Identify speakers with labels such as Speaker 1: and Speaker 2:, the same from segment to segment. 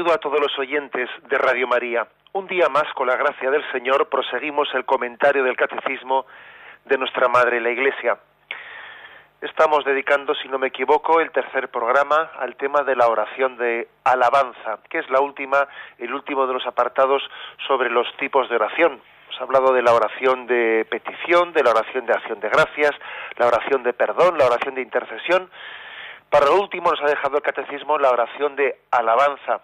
Speaker 1: Saludo a todos los oyentes de Radio María. Un día más, con la gracia del Señor, proseguimos el comentario del Catecismo de nuestra Madre la Iglesia. Estamos dedicando, si no me equivoco, el tercer programa al tema de la oración de alabanza, que es la última, el último de los apartados sobre los tipos de oración. Hemos hablado de la oración de petición, de la oración de acción de gracias, la oración de perdón, la oración de intercesión para lo último nos ha dejado el catecismo la oración de alabanza,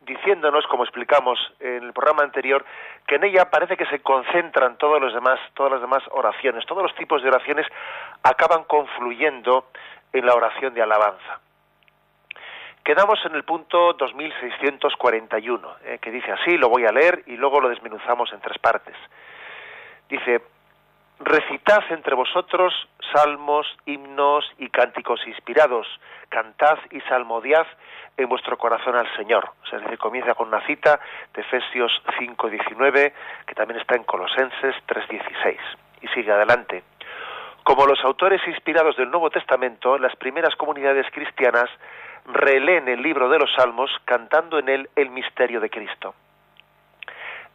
Speaker 1: diciéndonos, como explicamos en el programa anterior, que en ella parece que se concentran todos los demás, todas las demás oraciones, todos los tipos de oraciones acaban confluyendo en la oración de alabanza. Quedamos en el punto 2641, eh, que dice así, lo voy a leer y luego lo desmenuzamos en tres partes. Dice, recitad entre vosotros salmos, himnos y cánticos inspirados, cantad y salmodiad en vuestro corazón al Señor. O sea, es comienza con una cita de Efesios 5.19, que también está en Colosenses 3.16, y sigue adelante. Como los autores inspirados del Nuevo Testamento, las primeras comunidades cristianas releen el libro de los Salmos cantando en él el misterio de Cristo.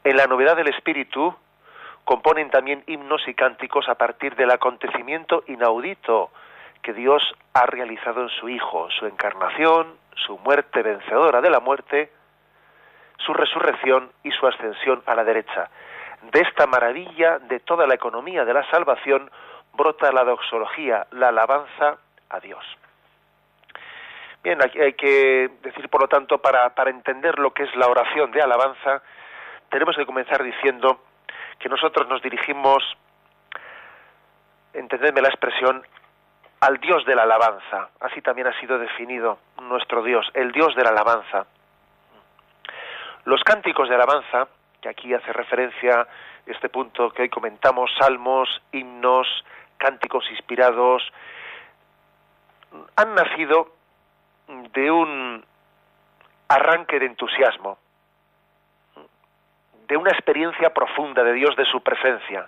Speaker 1: En la novedad del Espíritu, componen también himnos y cánticos a partir del acontecimiento inaudito que Dios ha realizado en su Hijo, su encarnación, su muerte vencedora de la muerte, su resurrección y su ascensión a la derecha. De esta maravilla de toda la economía de la salvación brota la doxología, la alabanza a Dios. Bien, aquí hay que decir, por lo tanto, para, para entender lo que es la oración de alabanza, tenemos que comenzar diciendo que nosotros nos dirigimos, entendedme la expresión, al Dios de la alabanza. Así también ha sido definido nuestro Dios, el Dios de la alabanza. Los cánticos de alabanza, que aquí hace referencia este punto que hoy comentamos, salmos, himnos, cánticos inspirados, han nacido de un arranque de entusiasmo de una experiencia profunda de Dios, de su presencia.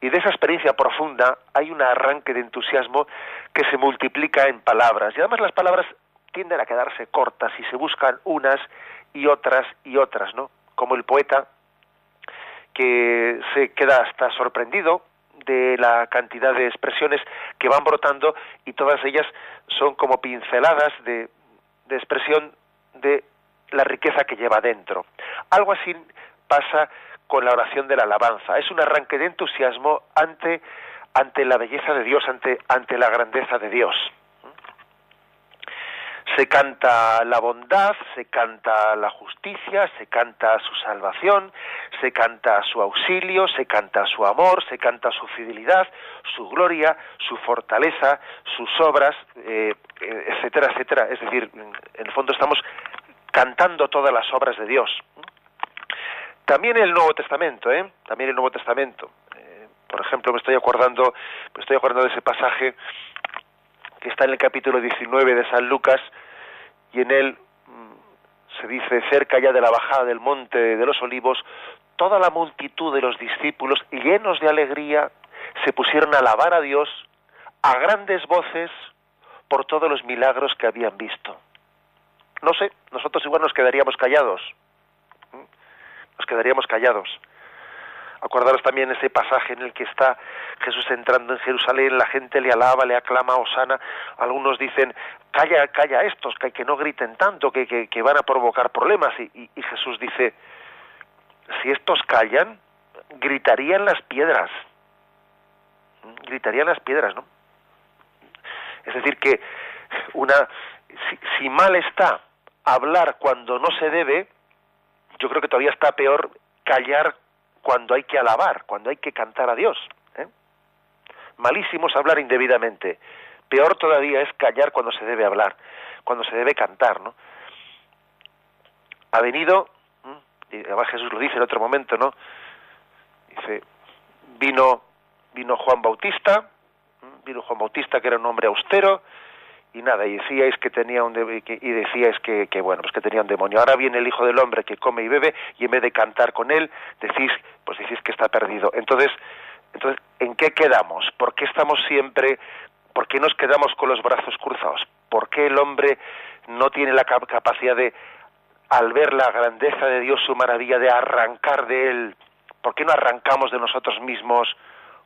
Speaker 1: Y de esa experiencia profunda hay un arranque de entusiasmo que se multiplica en palabras. Y además las palabras tienden a quedarse cortas y se buscan unas y otras y otras, ¿no? Como el poeta que se queda hasta sorprendido de la cantidad de expresiones que van brotando y todas ellas son como pinceladas de, de expresión de la riqueza que lleva dentro. Algo así pasa con la oración de la alabanza. Es un arranque de entusiasmo ante, ante la belleza de Dios, ante, ante la grandeza de Dios. Se canta la bondad, se canta la justicia, se canta su salvación, se canta su auxilio, se canta su amor, se canta su fidelidad, su gloria, su fortaleza, sus obras, eh, eh, etcétera, etcétera. Es decir, en el fondo estamos cantando todas las obras de Dios. También el Nuevo Testamento, ¿eh? También el Nuevo Testamento. Eh, por ejemplo, me estoy acordando, me estoy acordando de ese pasaje que está en el capítulo 19 de San Lucas y en él mm, se dice cerca ya de la bajada del monte de los olivos, toda la multitud de los discípulos llenos de alegría se pusieron a alabar a Dios a grandes voces por todos los milagros que habían visto. No sé, nosotros igual nos quedaríamos callados. Nos quedaríamos callados. Acordaros también ese pasaje en el que está Jesús entrando en Jerusalén, la gente le alaba, le aclama, Osana. Algunos dicen, calla, calla a estos, que, no griten tanto, que, van a provocar problemas. Y, y Jesús dice, si estos callan, gritarían las piedras. Gritarían las piedras, ¿no? Es decir, que una, si mal está hablar cuando no se debe, yo creo que todavía está peor callar cuando hay que alabar, cuando hay que cantar a Dios. ¿eh? Malísimo es hablar indebidamente. Peor todavía es callar cuando se debe hablar, cuando se debe cantar, ¿no? ha venido, y además Jesús lo dice en otro momento, ¿no? Dice, vino, vino Juan Bautista, vino Juan Bautista que era un hombre austero, y nada, y decíais que tenía un y decíais que, que, bueno, pues que tenía un demonio. Ahora viene el Hijo del Hombre que come y bebe y en vez de cantar con él, decís, pues decís que está perdido. Entonces, entonces, ¿en qué quedamos? ¿Por qué estamos siempre ¿Por qué nos quedamos con los brazos cruzados? ¿Por qué el hombre no tiene la capacidad de, al ver la grandeza de Dios, su maravilla, de arrancar de él? ¿Por qué no arrancamos de nosotros mismos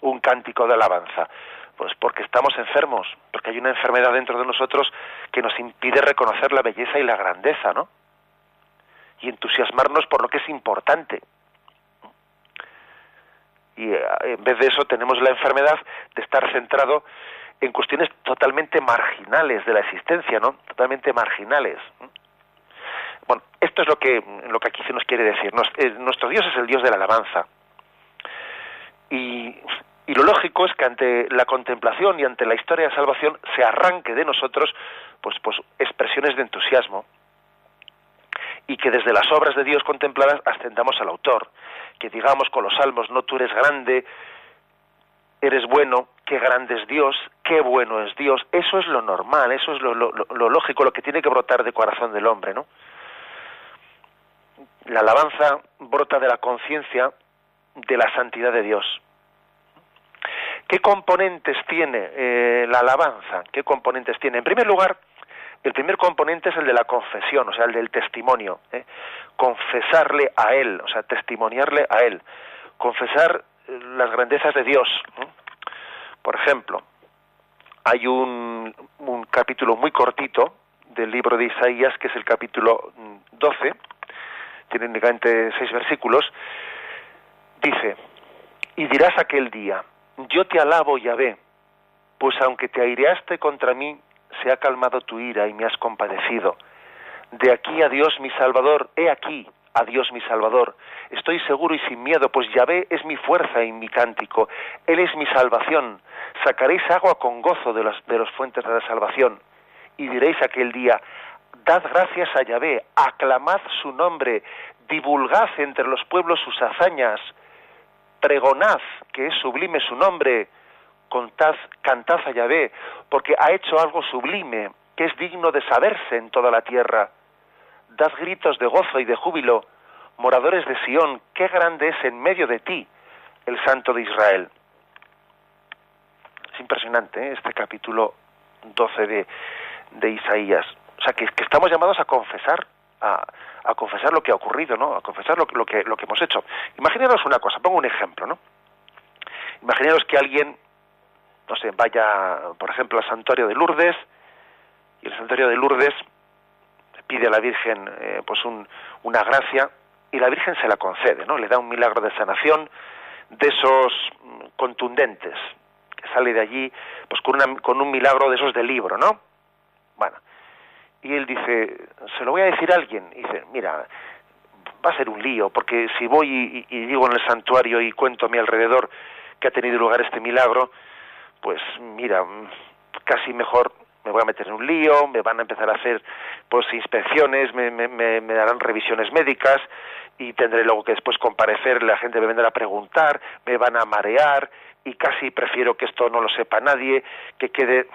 Speaker 1: un cántico de alabanza? Pues porque estamos enfermos, porque hay una enfermedad dentro de nosotros que nos impide reconocer la belleza y la grandeza, ¿no? Y entusiasmarnos por lo que es importante. Y eh, en vez de eso tenemos la enfermedad de estar centrado en cuestiones totalmente marginales de la existencia, ¿no? Totalmente marginales. Bueno, esto es lo que, lo que aquí se nos quiere decir. Nuestro Dios es el Dios de la alabanza. Y, y lo lógico es que ante la contemplación y ante la historia de salvación se arranque de nosotros pues, pues expresiones de entusiasmo y que desde las obras de Dios contempladas ascendamos al autor, que digamos con los salmos, no tú eres grande, eres bueno, qué grande es Dios, qué bueno es Dios. Eso es lo normal, eso es lo, lógico, lo que tiene que brotar del corazón del hombre, ¿no? La alabanza brota de la conciencia de la santidad de Dios. ¿Qué componentes tiene eh, la alabanza? ¿Qué componentes tiene? En primer lugar, el primer componente es el de la confesión, o sea, el del testimonio. ¿eh? Confesarle a Él, o sea, testimoniarle a Él. Confesar las grandezas de Dios. Por ejemplo, hay un, un capítulo muy cortito del libro de Isaías, que es el capítulo 12, tiene únicamente seis versículos, dice, y dirás aquel día, yo te alabo, Yahvé, pues aunque te aireaste contra mí, se ha calmado tu ira y me has compadecido. De aquí a Dios mi Salvador, he aquí, a Dios mi Salvador. Estoy seguro y sin miedo, pues Yahvé es mi fuerza y mi cántico. Él es mi salvación. Sacaréis agua con gozo de las, de fuentes de la salvación. Y diréis aquel día, dad gracias a Yahvé, aclamad su nombre, divulgad entre los pueblos sus hazañas, pregonad que es sublime su nombre, contad, cantad a Yahvé, porque ha hecho algo sublime, que es digno de saberse en toda la tierra dad gritos de gozo y de júbilo, moradores de Sión, qué grande es en medio de ti el Santo de Israel. Es impresionante ¿eh? este capítulo 12 de, de, Isaías. O sea, que, que estamos llamados a confesar, a, a, confesar lo que ha ocurrido, ¿no? A confesar lo, lo, que, lo que hemos hecho. Imaginaros una cosa, pongo un ejemplo, ¿no? Imaginaros que alguien, no sé, vaya, por ejemplo, al santuario de Lourdes, y el santuario de Lourdes pide a la Virgen eh, pues una gracia y la Virgen se la concede, ¿no? Le da un milagro de sanación de esos mm, contundentes, que sale de allí pues con, una, con un milagro de esos del libro, ¿no? Bueno, y él dice, se lo voy a decir a alguien, y dice, mira, va a ser un lío, porque si voy y, y digo en el santuario y cuento a mi alrededor que ha tenido lugar este milagro, pues mira, casi mejor me voy a meter en un lío, me van a empezar a hacer pues inspecciones, me, me, me, darán revisiones médicas y tendré luego que después comparecer, la gente me vendrá a preguntar, me van a marear y casi prefiero que esto no lo sepa nadie, que quede,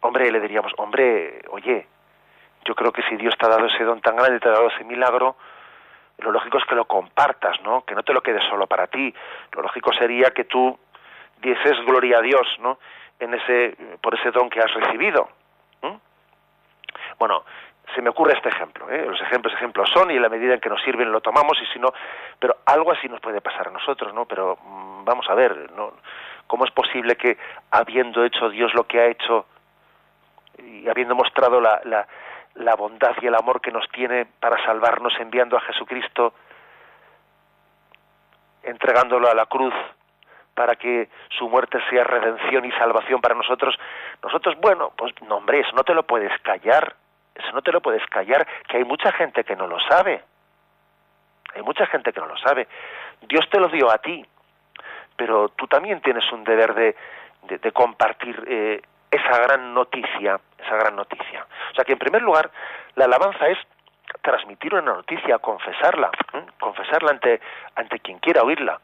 Speaker 1: hombre, le diríamos, hombre, oye, yo creo que si Dios te ha dado ese don tan grande, te ha dado ese milagro, lo lógico es que lo compartas, ¿no? Que no te lo quedes solo para ti. Lo lógico sería que tú dieses gloria a Dios, ¿no? en ese, por ese don que has recibido. Bueno, se me ocurre este ejemplo. ¿eh? Los ejemplos, ejemplos son y en la medida en que nos sirven lo tomamos y si no, pero algo así nos puede pasar a nosotros, ¿no? Pero mm, vamos a ver, ¿no? ¿Cómo es posible que habiendo hecho Dios lo que ha hecho y habiendo mostrado la, la, la bondad y el amor que nos tiene para salvarnos enviando a Jesucristo, entregándolo a la cruz para que su muerte sea redención y salvación para nosotros, nosotros, bueno, pues no, hombre, eso no te lo puedes callar, eso no te lo puedes callar, que hay mucha gente que no lo sabe, hay mucha gente que no lo sabe. Dios te lo dio a ti, pero tú también tienes un deber de, de, compartir eh, esa gran noticia, esa gran noticia. O sea que en primer lugar, la alabanza es transmitir una noticia, confesarla, confesarla ante, ante quien quiera oírla.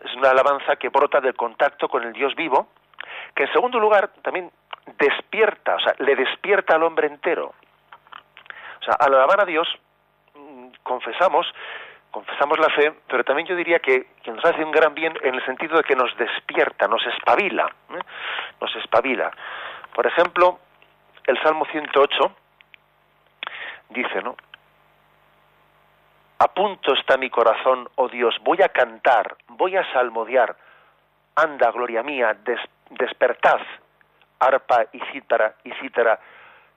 Speaker 1: Es una alabanza que brota del contacto con el Dios vivo, que en segundo lugar también despierta, o sea, le despierta al hombre entero. O sea, al alabar a Dios, mm, confesamos, confesamos la fe, pero también yo diría que, nos hace un gran bien en el sentido de que nos despierta, nos espabila, ¿eh? nos espabila. Por ejemplo, el Salmo 108 dice, ¿no? A punto está mi corazón, oh Dios, voy a cantar, voy a salmodiar. Anda, gloria mía, despertad, arpa y cítara, y cítara,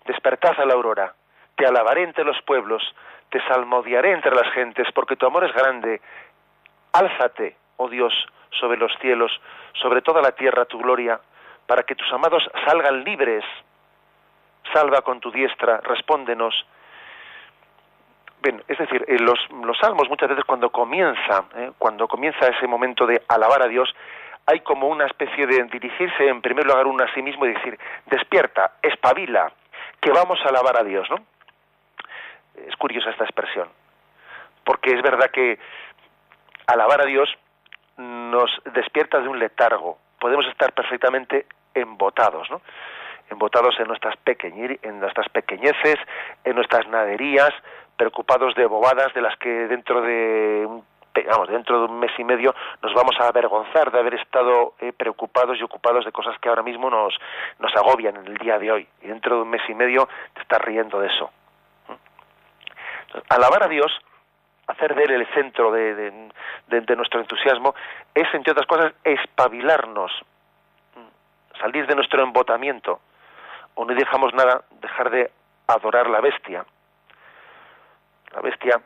Speaker 1: despertad a la aurora. Te alabaré entre los pueblos, te salmodiaré entre las gentes, porque tu amor es grande. Álzate, oh Dios, sobre los cielos, sobre toda la tierra tu gloria, para que tus amados salgan libres. Salva con tu diestra, respóndenos es decir, eh, los, los salmos muchas veces cuando comienza, eh, cuando comienza ese momento de alabar a Dios, hay como una especie de dirigirse en primer lugar uno a sí mismo y decir, despierta, espabila, que vamos a alabar a Dios, ¿no? Es curiosa esta expresión, porque es verdad que alabar a Dios nos despierta de un letargo, podemos estar perfectamente embotados, ¿no? embotados en nuestras, en nuestras pequeñeces, en nuestras naderías, preocupados de bobadas de las que dentro de vamos, dentro de un mes y medio nos vamos a avergonzar de haber estado eh, preocupados y ocupados de cosas que ahora mismo nos, nos agobian en el día de hoy. Y dentro de un mes y medio te estás riendo de eso. Alabar a Dios, hacer de Él el centro de, nuestro entusiasmo, es, entre otras cosas, espabilarnos, salir de nuestro embotamiento, o no dejamos nada, dejar de adorar la bestia la bestia,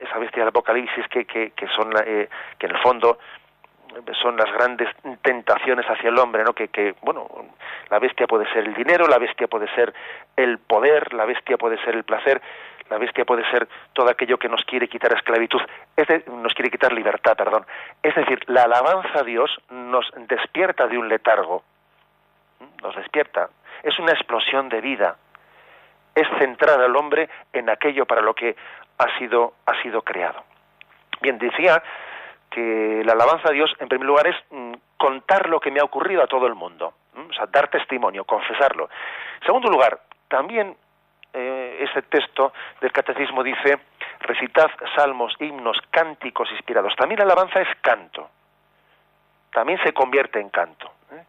Speaker 1: esa bestia del Apocalipsis que, que, que son, eh, que en el fondo son las grandes tentaciones hacia el hombre, ¿no? Que, que, bueno, la bestia puede ser el dinero, la bestia puede ser el poder, la bestia puede ser el placer, la bestia puede ser todo aquello que nos quiere quitar esclavitud, es nos quiere quitar libertad, perdón. Es decir, la alabanza a Dios nos despierta de un letargo, nos despierta, es una explosión de vida, es centrar al hombre en aquello para lo que ha sido, ha sido creado. Bien, decía que la alabanza a Dios, en primer lugar, es mm, contar lo que me ha ocurrido a todo el mundo, o sea, dar testimonio, confesarlo. En segundo lugar, también ese texto del catecismo dice, recitad salmos, himnos, cánticos inspirados. También la alabanza es canto, también se convierte en canto. ¿eh?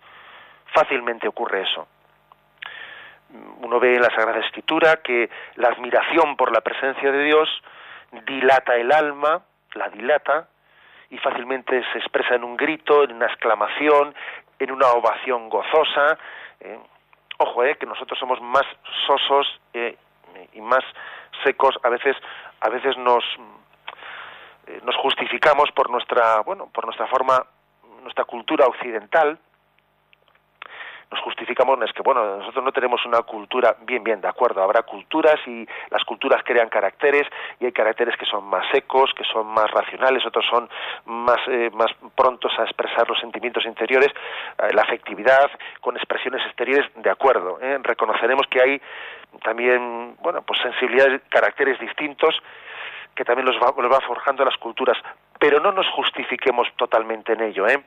Speaker 1: Fácilmente ocurre eso uno ve en la Sagrada Escritura que la admiración por la presencia de Dios dilata el alma, la dilata, y fácilmente se expresa en un grito, en una exclamación, en una ovación gozosa. Eh, ojo, eh, que nosotros somos más sosos eh, y más secos, a veces, a veces nos, eh, nos justificamos por nuestra, bueno, por nuestra forma, nuestra cultura occidental, nos justificamos es que bueno nosotros no tenemos una cultura bien bien de acuerdo habrá culturas y las culturas crean caracteres y hay caracteres que son más secos que son más racionales otros son más eh, más prontos a expresar los sentimientos interiores eh, la afectividad con expresiones exteriores de acuerdo ¿eh? reconoceremos que hay también bueno pues sensibilidades caracteres distintos que también los va, los va forjando las culturas pero no nos justifiquemos totalmente en ello ¿eh?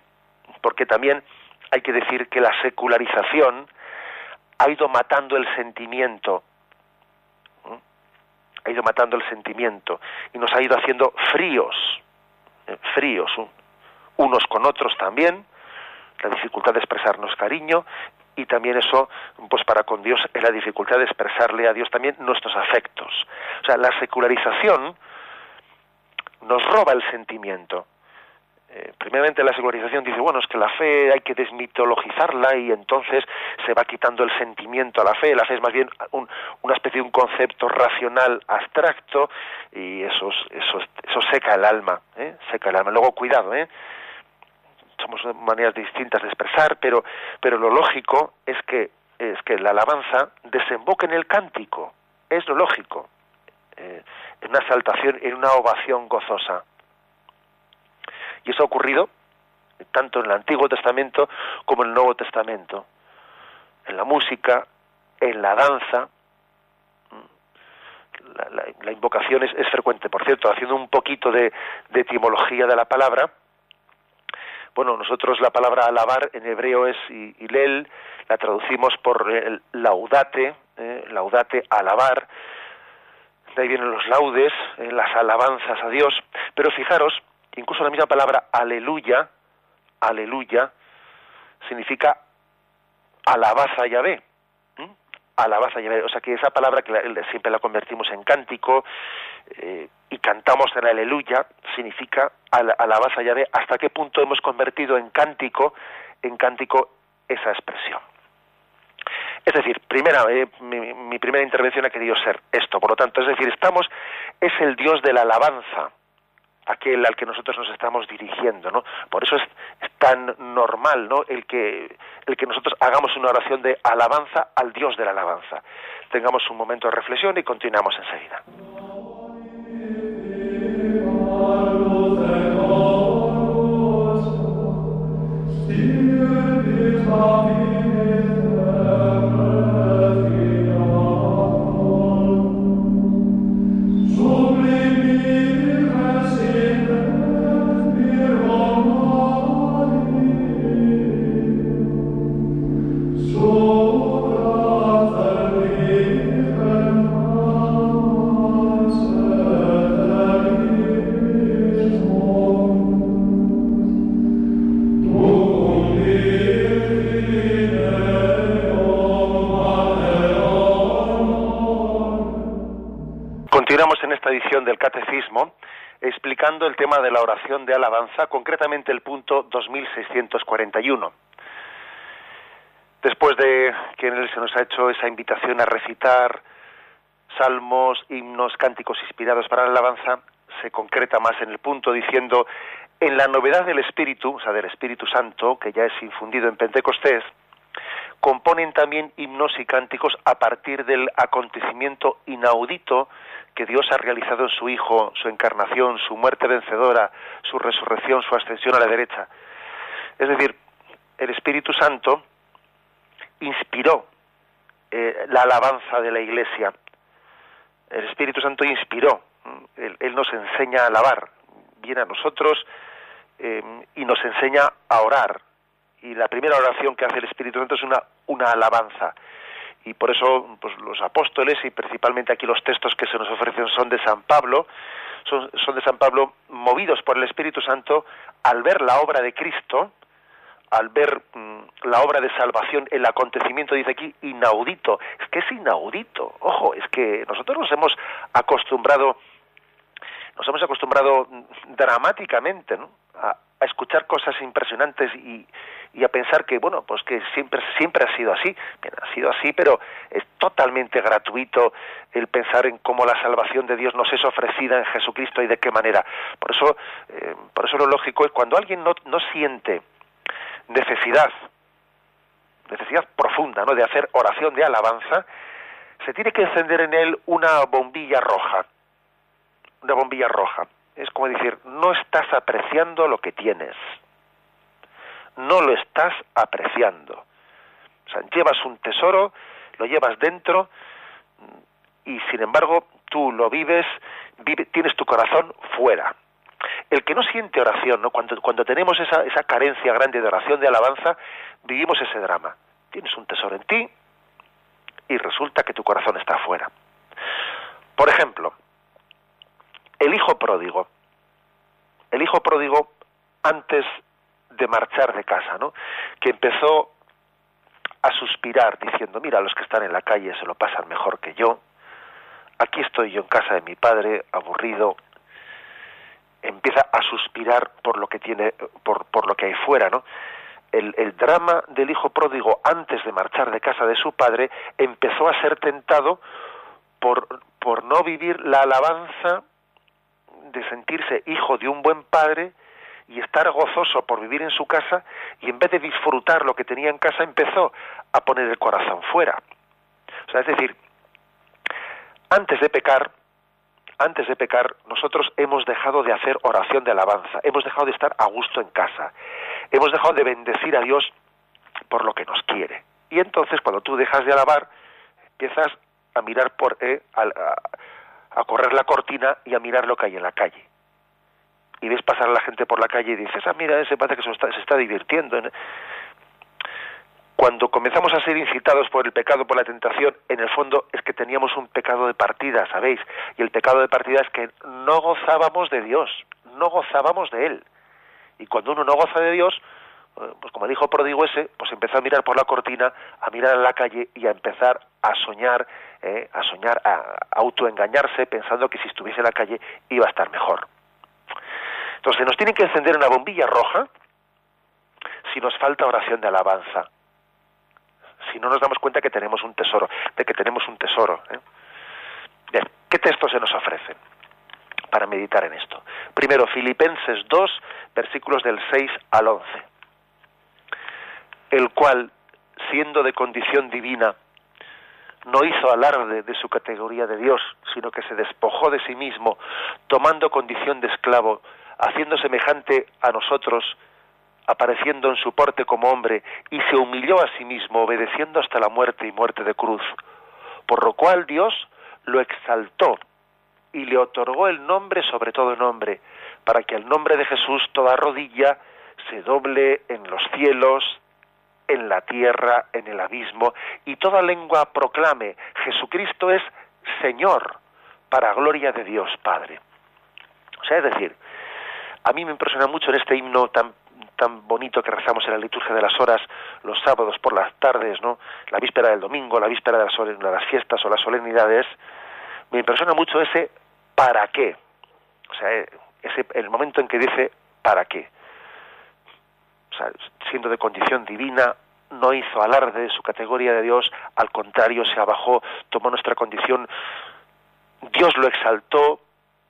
Speaker 1: porque también hay que decir que la secularización ha ido matando el sentimiento, ha ido matando el sentimiento y nos ha ido haciendo fríos, eh, fríos unos con otros también, la dificultad de expresarnos cariño y también eso, pues para con Dios, es la dificultad de expresarle a Dios también nuestros afectos. O sea, la secularización nos roba el sentimiento eh, primeramente la secularización dice, bueno, es que la fe hay que desmitologizarla y entonces se va quitando el sentimiento a la fe. La fe es más bien una especie de un concepto racional abstracto y eso, eso, eso seca el alma, ¿eh? seca el alma. Luego, cuidado, ¿eh? somos maneras distintas de expresar, pero, pero lo lógico es que, es que la alabanza desemboque en el cántico, es lo lógico, eh, en una saltación, en una ovación gozosa. Y eso ha ocurrido tanto en el Antiguo Testamento como en el Nuevo Testamento. En la música, en la danza, la, invocación es, frecuente. Por cierto, haciendo un poquito de, etimología de la palabra, bueno, nosotros la palabra alabar en hebreo es ilel, la traducimos por el laudate, eh, laudate, alabar, de ahí vienen los laudes, eh, las alabanzas a Dios, pero fijaros, incluso la misma palabra aleluya, aleluya, significa alabaza a Yahvé, alabaza a Yahvé, o sea que esa palabra que siempre la convertimos en cántico eh, y cantamos en aleluya, significa alabaza a Yahvé, hasta qué punto hemos convertido en cántico, en cántico esa expresión. Es decir, primera, eh, mi, primera intervención ha querido ser esto, por lo tanto, es decir, estamos, es el Dios de la alabanza, aquel al que nosotros nos estamos dirigiendo, ¿no? Por eso es, tan normal, ¿no? El que, el que nosotros hagamos una oración de alabanza al Dios de la alabanza. Tengamos un momento de reflexión y continuamos enseguida. De la oración de alabanza, concretamente el punto 2641. Después de que él se nos ha hecho esa invitación a recitar salmos, himnos, cánticos inspirados para la alabanza, se concreta más en el punto diciendo, en la novedad del Espíritu, o sea, del Espíritu Santo, que ya es infundido en Pentecostés, componen también himnos y cánticos a partir del acontecimiento inaudito que Dios ha realizado en su Hijo, su encarnación, su muerte vencedora, su resurrección, su ascensión a la derecha. Es decir, el Espíritu Santo inspiró eh, la alabanza de la Iglesia. El Espíritu Santo inspiró. Él, nos enseña a alabar. Viene a nosotros eh, y nos enseña a orar. Y la primera oración que hace el Espíritu Santo es una, una alabanza y por eso pues, los apóstoles y principalmente aquí los textos que se nos ofrecen son de San Pablo, son, son de San Pablo movidos por el Espíritu Santo al ver la obra de Cristo, al ver mm, la obra de salvación, el acontecimiento, dice aquí, inaudito. Es que es inaudito. Ojo, es que nosotros nos hemos acostumbrado, nos hemos acostumbrado dramáticamente ¿no? a, a escuchar cosas impresionantes y, y a pensar que bueno pues que siempre siempre ha sido así ha sido así pero es totalmente gratuito el pensar en cómo la salvación de Dios nos es ofrecida en Jesucristo y de qué manera. Por eso eh, por eso lo lógico es cuando alguien no, no siente necesidad necesidad profunda no de hacer oración de alabanza se tiene que encender en él una bombilla roja una bombilla roja es como decir, no estás apreciando lo que tienes. No lo estás apreciando. O sea, llevas un tesoro, lo llevas dentro y sin embargo tú lo vives, tienes tu corazón fuera. El que no siente oración, ¿no? cuando, cuando tenemos esa, esa carencia grande de oración, de alabanza, vivimos ese drama. Tienes un tesoro en ti y resulta que tu corazón está fuera. Por ejemplo, el hijo pródigo. El hijo pródigo antes de marchar de casa, ¿no? Que empezó a suspirar diciendo, mira, los que están en la calle se lo pasan mejor que yo. Aquí estoy yo en casa de mi padre, aburrido. Empieza a suspirar por lo que tiene, por, por lo que hay fuera, ¿no? El, el, drama del hijo pródigo antes de marchar de casa de su padre empezó a ser tentado por, por no vivir la alabanza de sentirse hijo de un buen padre y estar gozoso por vivir en su casa y en vez de disfrutar lo que tenía en casa empezó a poner el corazón fuera. O sea, es decir, antes de pecar, antes de pecar, nosotros hemos dejado de hacer oración de alabanza, hemos dejado de estar a gusto en casa, hemos dejado de bendecir a Dios por lo que nos quiere. Y entonces cuando tú dejas de alabar, empiezas a mirar por, eh, correr la cortina y a mirar lo que hay en la calle. Y ves pasar a la gente por la calle y dices, ah, mira, ese parece que se está, se está divirtiendo. Cuando comenzamos a ser incitados por el pecado, por la tentación, en el fondo es que teníamos un pecado de partida, ¿sabéis? Y el pecado de partida es que no gozábamos de Dios, no gozábamos de Él. Y cuando uno no goza de Dios, pues como dijo pródigo ese, pues empezó a mirar por la cortina, a mirar a la calle y a empezar a soñar, eh, a soñar, a autoengañarse pensando que si estuviese en la calle iba a estar mejor. Entonces nos tiene que encender una bombilla roja si nos falta oración de alabanza, si no nos damos cuenta que tenemos un tesoro, de que tenemos un tesoro. ¿eh? ¿qué textos se nos ofrecen para meditar en esto? Primero, Filipenses 2, versículos del 6 al 11 el cual, siendo de condición divina, no hizo alarde de su categoría de Dios, sino que se despojó de sí mismo, tomando condición de esclavo, haciendo semejante a nosotros, apareciendo en su porte como hombre, y se humilló a sí mismo, obedeciendo hasta la muerte y muerte de cruz. Por lo cual Dios lo exaltó y le otorgó el nombre sobre todo nombre, para que al nombre de Jesús toda rodilla se doble en los cielos, en la tierra, en el abismo, y toda lengua proclame, Jesucristo es Señor, para gloria de Dios Padre. O sea, es decir, a mí me impresiona mucho en este himno tan tan bonito que rezamos en la liturgia de las horas los sábados por las tardes, ¿no? La víspera del domingo, la víspera de las, fiestas o las solemnidades, me impresiona mucho ese para qué. O sea, ese el momento en que dice para qué siendo de condición divina, no hizo alarde de su categoría de Dios, al contrario, se abajó, tomó nuestra condición, Dios lo exaltó,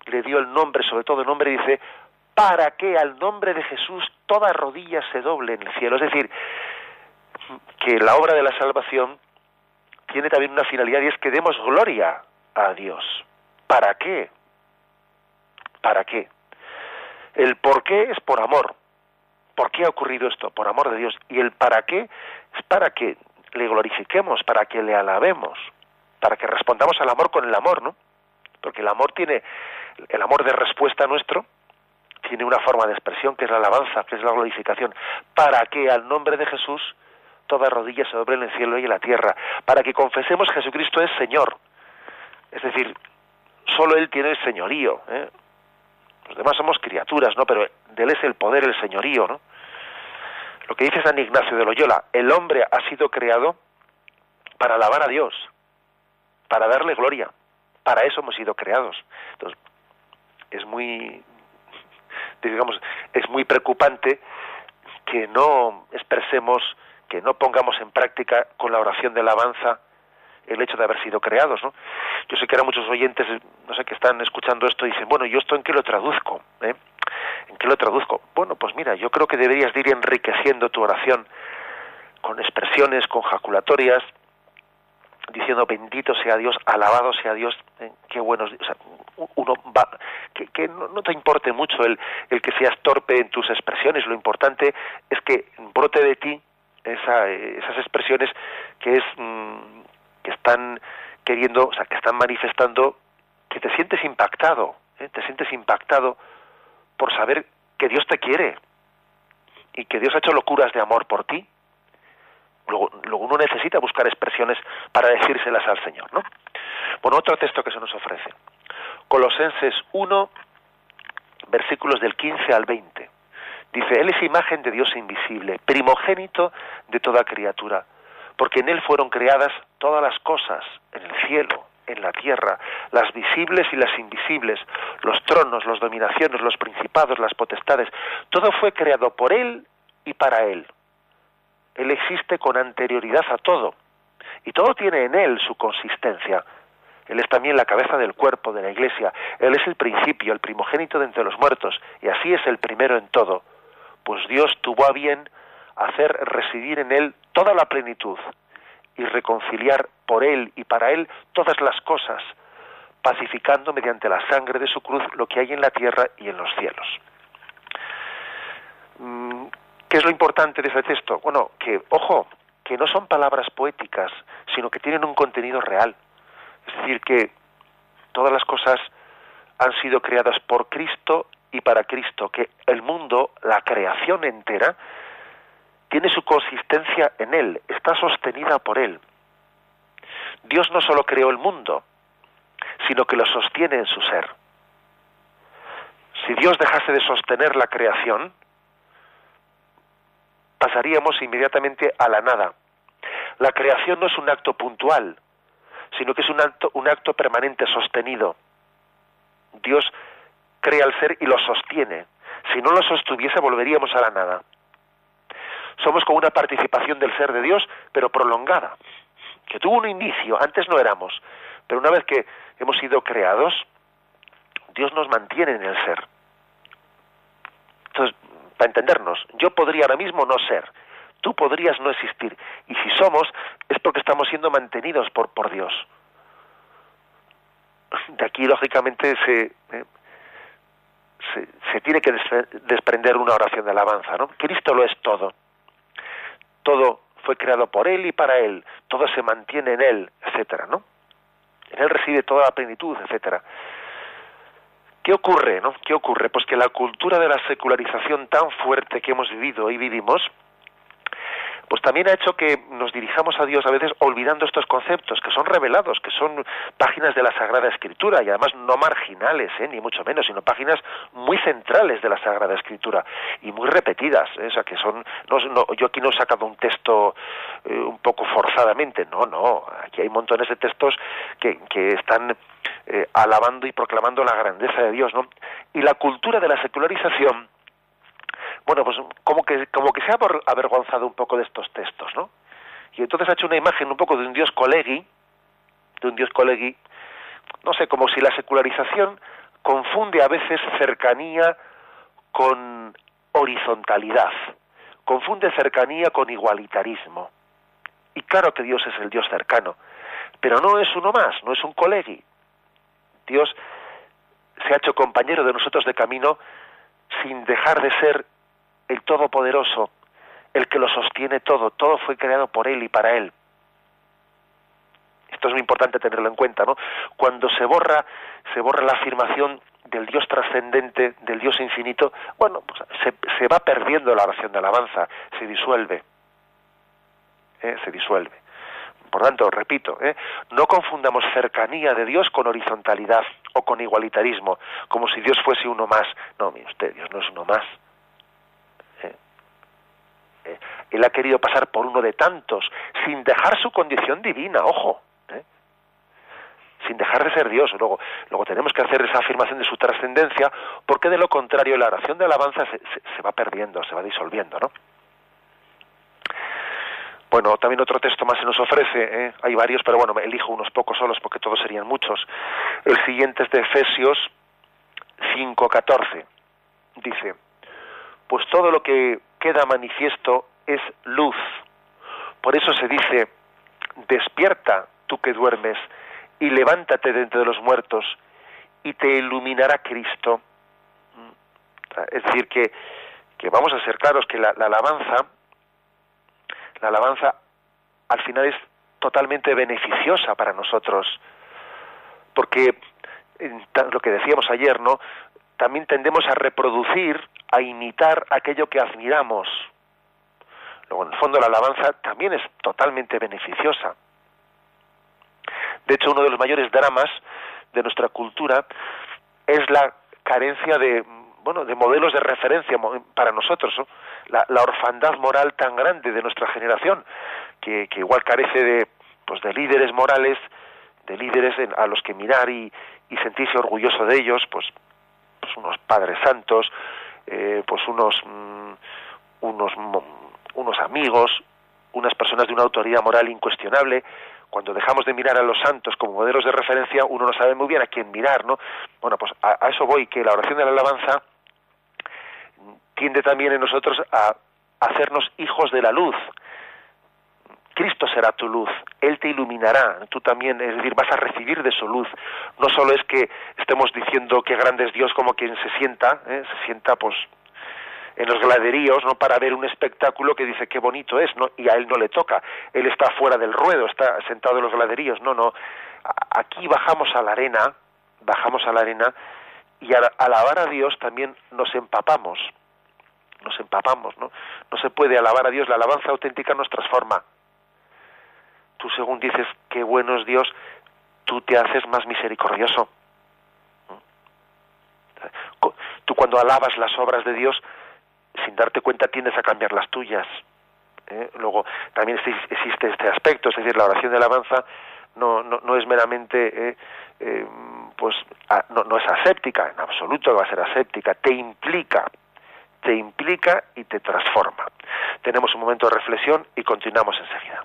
Speaker 1: le dio el nombre, sobre todo el nombre, dice, para que al nombre de Jesús toda rodilla se doble en el cielo. Es decir, que la obra de la salvación tiene también una finalidad y es que demos gloria a Dios. ¿Para qué? ¿Para qué? El por qué es por amor. ¿Por qué ha ocurrido esto? Por amor de Dios. Y el para qué es para que le glorifiquemos, para que le alabemos, para que respondamos al amor con el amor, ¿no? Porque el amor tiene, el amor de respuesta nuestro, tiene una forma de expresión que es la alabanza, que es la glorificación, para que al nombre de Jesús toda rodilla se doble en el cielo y en la tierra, para que confesemos Jesucristo es Señor. Es decir, solo Él tiene el señorío. ¿eh? Los demás somos criaturas, ¿no? Pero de él es el poder, el señorío, ¿no? Lo que dice San Ignacio de Loyola, el hombre ha sido creado para alabar a Dios, para darle gloria. Para eso hemos sido creados. Entonces, es muy, digamos, es muy preocupante que no expresemos, que no pongamos en práctica con la oración de alabanza el hecho de haber sido creados, ¿no? Yo sé que ahora muchos oyentes, no sé, que están escuchando esto y dicen, bueno, ¿yo esto en qué lo traduzco? ¿Eh? ¿En qué lo traduzco? Bueno, pues mira, yo creo que deberías de ir enriqueciendo tu oración con expresiones, con jaculatorias, diciendo bendito sea Dios, alabado sea Dios, ¿eh? qué bueno, o sea, uno va, que, no, te importe mucho el, el que seas torpe en tus expresiones, lo importante es que brote de ti esa, esas expresiones que es mm, que están queriendo, o sea, que están manifestando que te sientes impactado, ¿eh? te sientes impactado por saber que Dios te quiere y que Dios ha hecho locuras de amor por ti. Luego, luego uno necesita buscar expresiones para decírselas al Señor, ¿no? Bueno, otro texto que se nos ofrece. Colosenses 1, versículos del 15 al 20. Dice, Él es imagen de Dios invisible, primogénito de toda criatura porque en Él fueron creadas todas las cosas, en el cielo, en la tierra, las visibles y las invisibles, los tronos, las dominaciones, los principados, las potestades, todo fue creado por Él y para Él. Él existe con anterioridad a todo, y todo tiene en Él su consistencia. Él es también la cabeza del cuerpo de la Iglesia, Él es el principio, el primogénito de entre los muertos, y así es el primero en todo, pues Dios tuvo a bien hacer residir en él toda la plenitud y reconciliar por él y para él todas las cosas, pacificando mediante la sangre de su cruz lo que hay en la tierra y en los cielos. Mm, ¿Qué es lo importante de ese texto? Bueno, que, ojo, que no son palabras poéticas, sino que tienen un contenido real. Es decir, que todas las cosas han sido creadas por Cristo y para Cristo, que el mundo, la creación entera, tiene su consistencia en Él, está sostenida por Él. Dios no solo creó el mundo, sino que lo sostiene en su ser. Si Dios dejase de sostener la creación, pasaríamos inmediatamente a la nada. La creación no es un acto puntual, sino que es un acto, un acto permanente, sostenido. Dios crea el ser y lo sostiene. Si no lo sostuviese, volveríamos a la nada. Somos como una participación del ser de Dios, pero prolongada, que tuvo un inicio, antes no éramos, pero una vez que hemos sido creados, Dios nos mantiene en el ser. Entonces, para entendernos, yo podría ahora mismo no ser, tú podrías no existir, y si somos, es porque estamos siendo mantenidos por, por Dios. De aquí, lógicamente, se, eh, se, tiene que desprender una oración de alabanza, ¿no? Cristo lo es todo. Todo fue creado por Él y para Él. Todo se mantiene en Él, etcétera, ¿no? En Él reside toda la plenitud, etcétera. ¿Qué ocurre, no? ¿Qué ocurre? Pues que la cultura de la secularización tan fuerte que hemos vivido y vivimos pues también ha hecho que nos dirijamos a Dios a veces olvidando estos conceptos que son revelados, que son páginas de la Sagrada Escritura y además no marginales, ¿eh? ni mucho menos, sino páginas muy centrales de la Sagrada Escritura y muy repetidas, ¿eh? o sea que son, no, yo aquí no he sacado un texto eh, un poco forzadamente, no, no, aquí hay montones de textos que, que están alabando y proclamando la grandeza de Dios, ¿no? Y la cultura de la secularización bueno, pues como que, como que se ha avergonzado un poco de estos textos, ¿no? Y entonces ha hecho una imagen un poco de un dios colegui, de un dios colegui, no sé, como si la secularización confunde a veces cercanía con horizontalidad, confunde cercanía con igualitarismo. Y claro que Dios es el Dios cercano, pero no es uno más, no es un colegui. Dios se ha hecho compañero de nosotros de camino sin dejar de ser el Todopoderoso, el que lo sostiene todo, todo fue creado por Él y para Él. Esto es muy importante tenerlo en cuenta, ¿no? Cuando se borra, se borra la afirmación del Dios trascendente, del Dios infinito, bueno, pues se, se, va perdiendo la oración de alabanza, se disuelve, ¿eh? se disuelve. Por tanto, repito, ¿eh? no confundamos cercanía de Dios con horizontalidad o con igualitarismo, como si Dios fuese uno más. No, mire usted, Dios no es uno más. Eh, él ha querido pasar por uno de tantos, sin dejar su condición divina, ojo, ¿eh? sin dejar de ser Dios. Luego, luego tenemos que hacer esa afirmación de su trascendencia, porque de lo contrario la oración de alabanza se, va perdiendo, se va disolviendo, ¿no? Bueno, también otro texto más se nos ofrece, ¿eh? hay varios, pero bueno, me elijo unos pocos solos porque todos serían muchos. El siguiente es de Efesios 5.14. Dice, pues todo lo que queda manifiesto es luz. Por eso se dice, despierta tú que duermes y levántate de entre los muertos y te iluminará Cristo. Es decir, que, que vamos a ser claros que la, la alabanza, la alabanza al final es totalmente beneficiosa para nosotros, porque lo que decíamos ayer, ¿no? También tendemos a reproducir a imitar aquello que admiramos. En el fondo, la alabanza también es totalmente beneficiosa. De hecho, uno de los mayores dramas de nuestra cultura es la carencia de bueno de modelos de referencia para nosotros la, orfandad moral tan grande de nuestra generación que, igual carece de pues de líderes morales de líderes a los que mirar y, y sentirse orgulloso de ellos pues, pues unos padres santos eh, pues unos, mm, unos, unos amigos, unas personas de una autoridad moral incuestionable, cuando dejamos de mirar a los santos como modelos de referencia, uno no sabe muy bien a quién mirar, ¿no? Bueno, pues a, eso voy, que la oración de la alabanza tiende también en nosotros a hacernos hijos de la luz. Cristo será tu luz, Él te iluminará, tú también, es decir, vas a recibir de su luz. No solo es que estemos diciendo que grande es Dios como quien se sienta, ¿eh? se sienta pues en los gladeríos, ¿no? Para ver un espectáculo que dice qué bonito es, ¿no? Y a él no le toca. Él está fuera del ruedo, está sentado en los gladeríos. No, no. Aquí bajamos a la arena, bajamos a la arena y al alabar a Dios también nos empapamos, nos empapamos, ¿no? No se puede alabar a Dios, la alabanza auténtica nos transforma. Tú según dices, qué bueno es Dios, tú te haces más misericordioso. Tú cuando alabas las obras de Dios, sin darte cuenta tiendes a cambiar las tuyas. ¿eh? Luego, también existe este aspecto, es decir, la oración de alabanza no, no, no es meramente, eh, eh, pues, no, no es aséptica, en absoluto va a ser aséptica, te implica, te implica y te transforma. Tenemos un momento de reflexión y continuamos enseguida.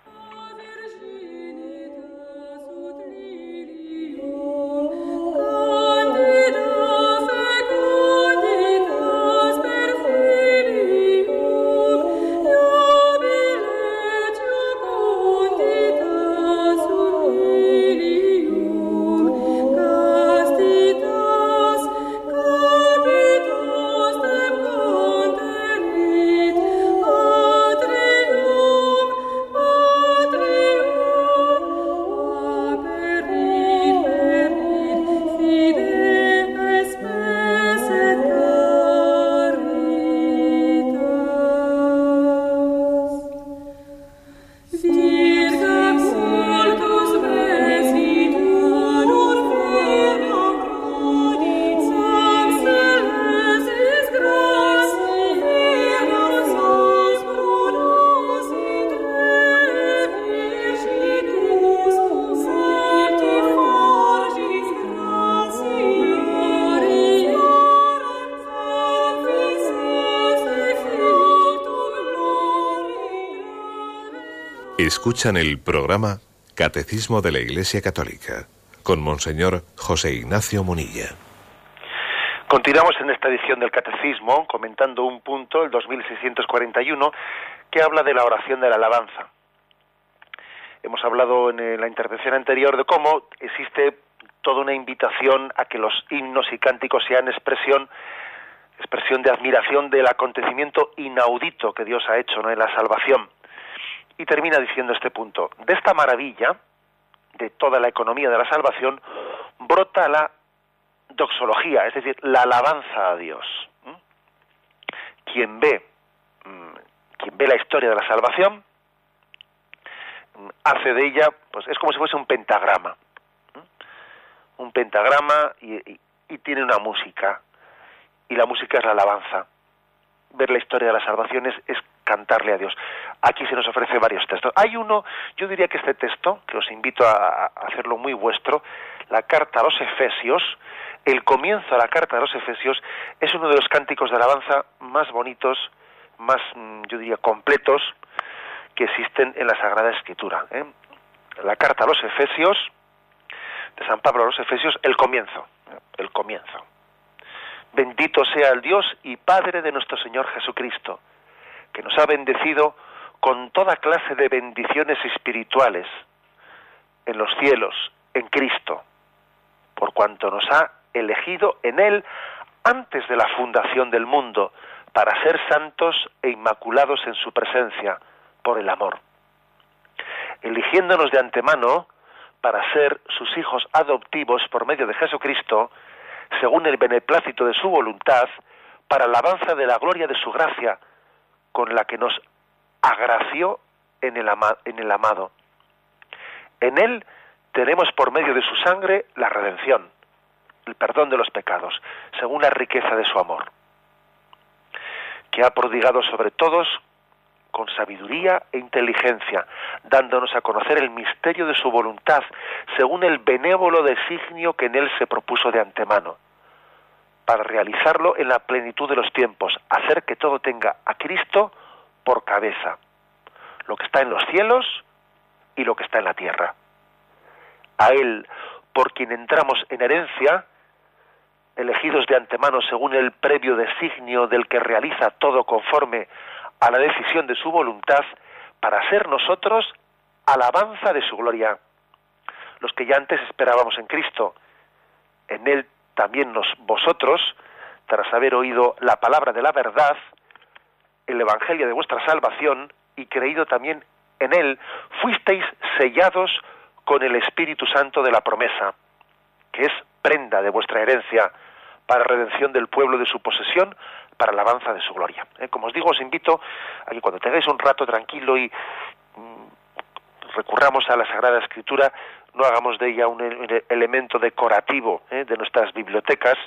Speaker 2: Escuchan el programa Catecismo de la Iglesia Católica con Monseñor José Ignacio Munilla.
Speaker 1: Continuamos en esta edición del Catecismo comentando un punto, el 2641, que habla de la oración de la alabanza. Hemos hablado en la intervención anterior de cómo existe toda una invitación a que los himnos y cánticos sean expresión expresión de admiración del acontecimiento inaudito que Dios ha hecho ¿no? en la salvación y termina diciendo este punto. De esta maravilla, de toda la economía de la salvación, brota la doxología, es decir, la alabanza a Dios. Quien ve, mm, quien ve la historia de la salvación, mm, hace de ella, pues es como si fuese un pentagrama. Un pentagrama y, y tiene una música. Y la música es la alabanza. Ver la historia de la salvación es cantarle a Dios. Aquí se nos ofrece varios textos. Hay uno, yo diría que este texto, que os invito a, hacerlo muy vuestro, la carta a los Efesios, el comienzo de la carta de los Efesios es uno de los cánticos de alabanza más bonitos, más, mm, yo diría, completos que existen en la Sagrada Escritura. ¿eh? La carta a los Efesios, de San Pablo a los Efesios, el comienzo, el comienzo. Bendito sea el Dios y Padre de nuestro Señor Jesucristo que nos ha bendecido con toda clase de bendiciones espirituales en los cielos, en Cristo, por cuanto nos ha elegido en Él antes de la fundación del mundo, para ser santos e inmaculados en su presencia, por el amor. Eligiéndonos de antemano para ser sus hijos adoptivos por medio de Jesucristo, según el beneplácito de su voluntad, para alabanza de la gloria de su gracia, con la que nos agració en el, en el amado. En Él tenemos por medio de su sangre la redención, el perdón de los pecados, según la riqueza de su amor, que ha prodigado sobre todos con sabiduría e inteligencia, dándonos a conocer el misterio de su voluntad, según el benévolo designio que en él se propuso de antemano para realizarlo en la plenitud de los tiempos, hacer que todo tenga a Cristo por cabeza, lo que está en los cielos y lo que está en la tierra. A Él, por quien entramos en herencia, elegidos de antemano según el previo designio del que realiza todo conforme a la decisión de su voluntad, para ser nosotros alabanza de su gloria. Los que ya antes esperábamos en Cristo, en Él también nos, vosotros, tras haber oído la palabra de la verdad, el Evangelio de vuestra salvación, y creído también en él, fuisteis sellados con el Espíritu Santo de la promesa, que es prenda de vuestra herencia para redención del pueblo de su posesión, para la alabanza de su gloria. ¿eh? Como os digo, os invito a que cuando tengáis un rato tranquilo y mm, recurramos a la Sagrada Escritura, no hagamos de ella un, elemento decorativo ¿eh? de nuestras bibliotecas,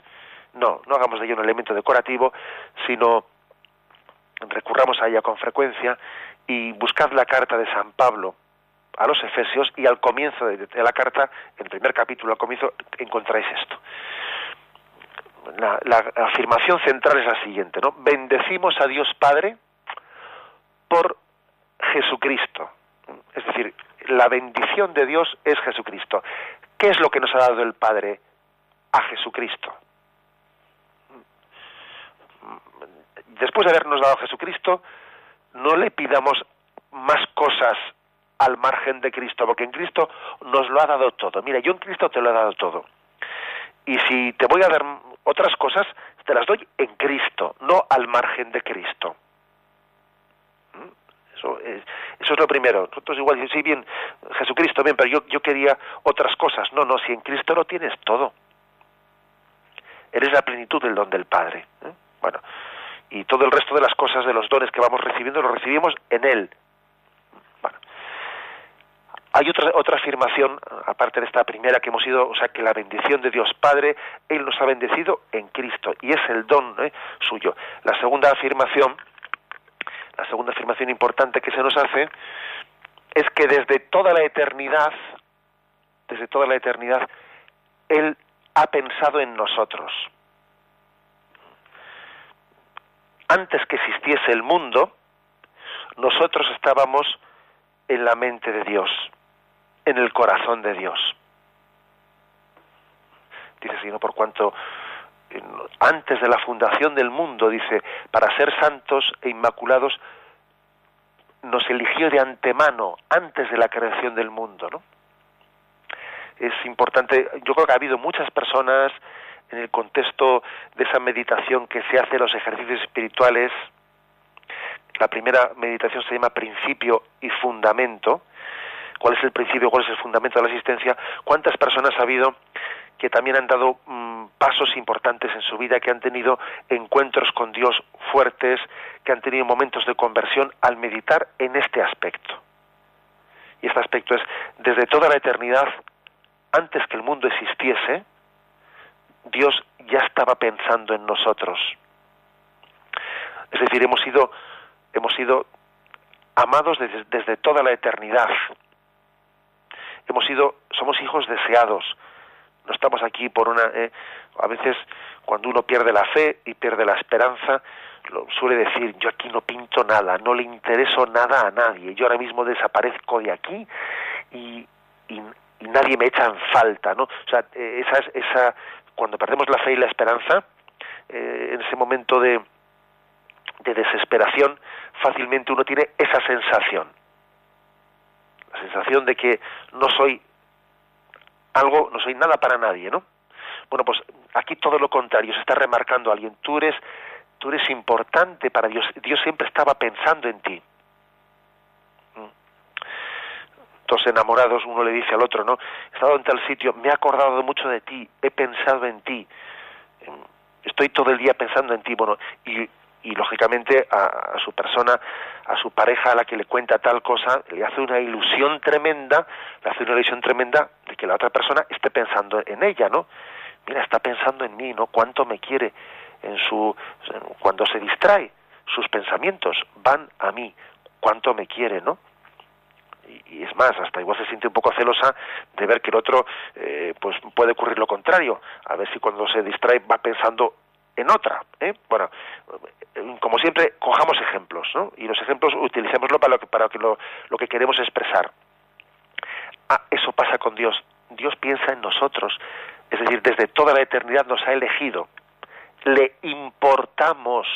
Speaker 1: no, no hagamos de ella un elemento decorativo, sino recurramos a ella con frecuencia y buscad la carta de San Pablo a los Efesios y al comienzo de, la carta, en el primer capítulo al comienzo, encontráis esto. La, la, afirmación central es la siguiente, ¿no? Bendecimos a Dios Padre por Jesucristo. Es decir, la bendición de Dios es Jesucristo. ¿Qué es lo que nos ha dado el Padre a Jesucristo? Después de habernos dado a Jesucristo, no le pidamos más cosas al margen de Cristo, porque en Cristo nos lo ha dado todo. Mira, yo en Cristo te lo he dado todo. Y si te voy a dar otras cosas, te las doy en Cristo, no al margen de Cristo. Eso es, eso es lo primero. Nosotros igual, sí, bien, Jesucristo, bien, pero yo, yo quería otras cosas. No, no, si en Cristo lo tienes todo. Eres la plenitud del don del Padre. ¿eh? Bueno, y todo el resto de las cosas, de los dones que vamos recibiendo, los recibimos en Él, hay otra, otra afirmación, aparte de esta primera que hemos ido, o sea, que la bendición de Dios Padre, Él nos ha bendecido en Cristo y es el don ¿eh? suyo. La segunda afirmación, la segunda afirmación importante que se nos hace, es que desde toda la eternidad, desde toda la eternidad, Él ha pensado en nosotros. Antes que existiese el mundo, nosotros estábamos en la mente de Dios en el corazón de Dios. Dice, sino por cuanto antes de la fundación del mundo, dice, para ser santos e inmaculados, nos eligió de antemano, antes de la creación del mundo, ¿no? Es importante, yo creo que ha habido muchas personas en el contexto de esa meditación que se hace los ejercicios espirituales, la primera meditación se llama principio y fundamento, cuál es el principio, cuál es el fundamento de la existencia, cuántas personas ha habido que también han dado mm, pasos importantes en su vida, que han tenido encuentros con Dios fuertes, que han tenido momentos de conversión al meditar en este aspecto. Y este aspecto es, desde toda la eternidad, antes que el mundo existiese, Dios ya estaba pensando en nosotros. Es decir, hemos sido, hemos sido amados desde, desde toda la eternidad hemos sido, somos hijos deseados. No estamos aquí por una, eh, a veces cuando uno pierde la fe y pierde la esperanza, lo suele decir, yo aquí no pinto nada, no le intereso nada a nadie, yo ahora mismo desaparezco de aquí y, y, nadie me echa en falta, ¿no? O sea, eh, esa, esa, cuando perdemos la fe y la esperanza, eh, en ese momento de, de desesperación, fácilmente uno tiene esa sensación la sensación de que no soy algo, no soy nada para nadie, ¿no? Bueno, pues aquí todo lo contrario, se está remarcando a alguien, tú eres, tú eres importante para Dios, Dios siempre estaba pensando en ti. ¿Mm? Dos enamorados, uno le dice al otro, ¿no? He estado en tal sitio, me he acordado mucho de ti, he pensado en ti, estoy todo el día pensando en ti, bueno, y y lógicamente a, su persona, a su pareja a la que le cuenta tal cosa, le hace una ilusión tremenda, le hace una ilusión tremenda de que la otra persona esté pensando en ella, ¿no? Mira, está pensando en mí, ¿no? Cuánto me quiere en su cuando se distrae, sus pensamientos van a mí, cuánto me quiere, ¿no? y, es más, hasta igual se siente un poco celosa de ver que el otro, eh, pues puede ocurrir lo contrario, a ver si cuando se distrae va pensando en otra. ¿eh? Bueno, como siempre, cojamos ejemplos, ¿no? Y los ejemplos utilicémoslo para lo que, para lo, lo que queremos expresar. Ah, eso pasa con Dios. Dios piensa en nosotros. Es decir, desde toda la eternidad nos ha elegido. Le importamos.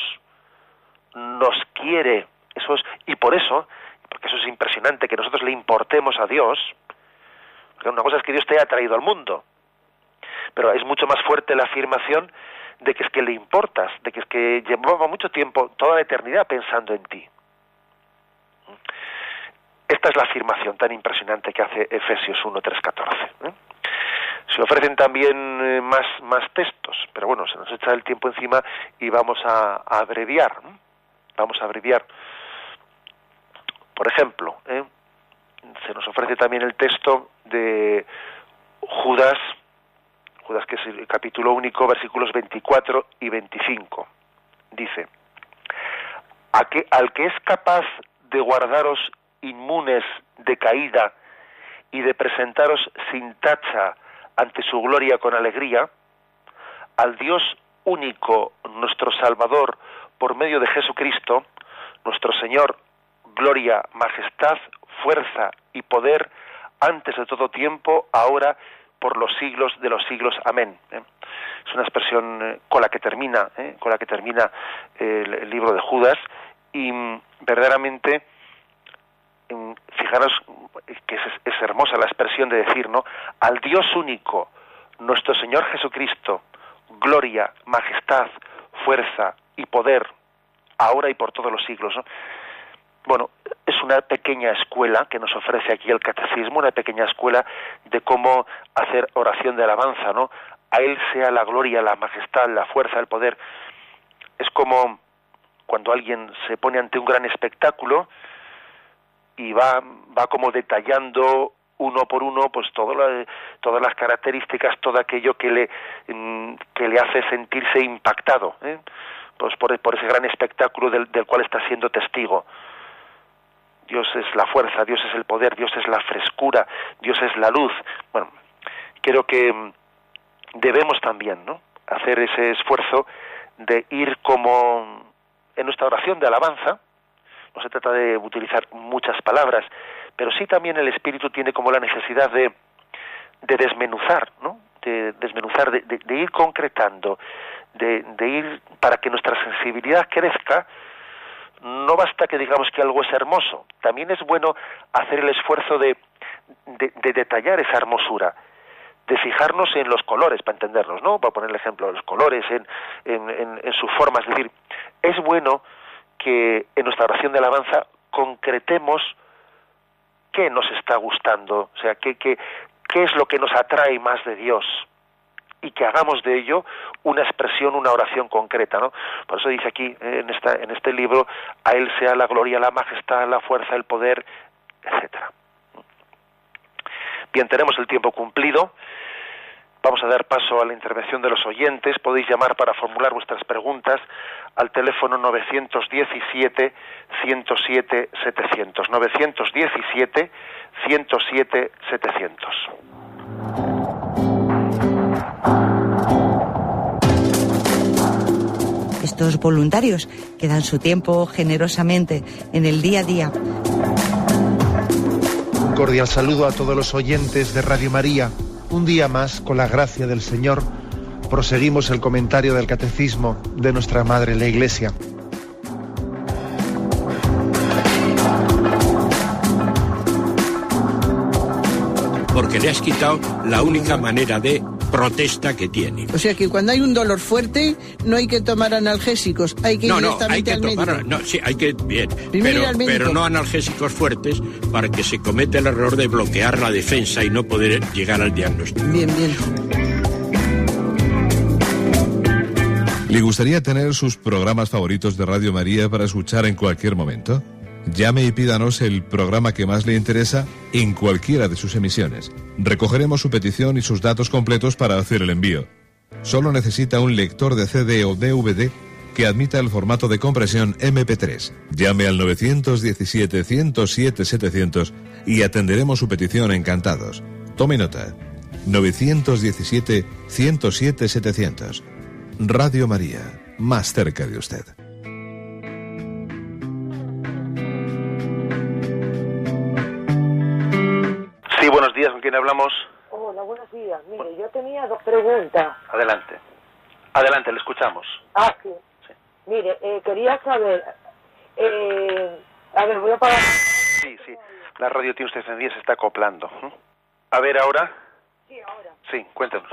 Speaker 1: Nos quiere. Eso es, y por eso, porque eso es impresionante, que nosotros le importemos a Dios, porque una cosa es que Dios te haya traído al mundo, pero es mucho más fuerte la afirmación de que es que le importas, de que es que llevaba mucho tiempo, toda la eternidad pensando en ti. Esta es la afirmación tan impresionante que hace Efesios 1, 3, 14. Se ofrecen también eh, más, más textos, pero bueno, se nos echa el tiempo encima y vamos a, abreviar. Vamos a abreviar. Por ejemplo, ¿eh? se nos ofrece también el texto de Judas, Judas que es el capítulo único, versículos 24 y 25. Dice, a que, al que es capaz de guardaros inmunes de caída y de presentaros sin tacha ante su gloria con alegría, al Dios único, nuestro Salvador, por medio de Jesucristo, nuestro Señor, gloria, majestad, fuerza y poder, antes de todo tiempo, ahora, por los siglos de los siglos. Amén. ¿eh? Es una expresión eh, con la que termina, ¿eh? con la que termina el, libro de Judas y mm, verdaderamente mm, fijaros que es, hermosa la expresión de decir, ¿no? Al Dios único, nuestro Señor Jesucristo, gloria, majestad, fuerza y poder, ahora y por todos los siglos. Bueno, es una pequeña escuela que nos ofrece aquí el catecismo, una pequeña escuela de cómo hacer oración de alabanza, ¿no? A Él sea la gloria, la majestad, la fuerza, el poder. Es como cuando alguien se pone ante un gran espectáculo y va, va como detallando uno por uno pues todo todas las características todo aquello que le mm, que le hace sentirse impactado ¿eh? pues por, por, ese gran espectáculo del, del, cual está siendo testigo Dios es la fuerza Dios es el poder Dios es la frescura Dios es la luz bueno creo que mm, debemos también no hacer ese esfuerzo de ir como en nuestra oración de alabanza no se trata de utilizar muchas palabras, pero sí también el espíritu tiene como la necesidad de, de desmenuzar, ¿no? De desmenuzar, de, ir concretando, de, de, ir para que nuestra sensibilidad crezca. No basta que digamos que algo es hermoso, también es bueno hacer el esfuerzo de, de detallar esa hermosura, de fijarnos en los colores, para entendernos, ¿no? Para poner el ejemplo, los colores, en, en, en, en su forma. Es decir, es bueno que en nuestra oración de alabanza concretemos qué nos está gustando, o sea, qué, qué, qué es lo que nos atrae más de Dios y que hagamos de ello una expresión, una oración concreta, ¿no? Por eso dice aquí eh, en esta en este libro a él sea la gloria, la majestad, la fuerza, el poder, etcétera. Bien, tenemos el tiempo cumplido. Vamos a dar paso a la intervención de los oyentes. Podéis llamar para formular vuestras preguntas al teléfono 917 107
Speaker 3: Estos voluntarios que dan su tiempo generosamente en el día a día.
Speaker 4: Un cordial saludo a todos los oyentes de Radio María un día más, con la gracia del Señor, proseguimos el comentario del catecismo de nuestra Madre la Iglesia.
Speaker 5: Porque le has quitado la única manera de protesta que tiene.
Speaker 6: O sea que cuando hay un dolor fuerte no hay que tomar analgésicos, hay que ir
Speaker 5: no, hay que tomar, No, sí, hay que bien, pero, pero no analgésicos fuertes para que se cometa el error de bloquear la defensa y no poder llegar al diagnóstico.
Speaker 6: Bien, bien.
Speaker 2: ¿Le gustaría tener sus programas favoritos de Radio María para escuchar en cualquier momento? Llame y pídanos el programa que más le interesa en cualquiera de sus emisiones. Recogeremos su petición y sus datos completos para hacer el envío. Solo necesita un lector de CD o DVD que admita el formato de compresión MP3. Llame al 917-107-700 y atenderemos su petición encantados. Tome nota. 917-107-700. Radio María, más cerca de usted.
Speaker 1: Hablamos?
Speaker 7: Hola, buenos días. Mire, yo tenía dos preguntas.
Speaker 1: Adelante. Adelante, le escuchamos.
Speaker 7: Ah, sí. Mire, eh, quería saber... Eh, a ver, voy a pagar...
Speaker 1: Sí, sí. La radio tiene usted encendida, se está acoplando. A ver, ¿ahora?
Speaker 7: Sí, ahora.
Speaker 1: Sí, cuéntanos.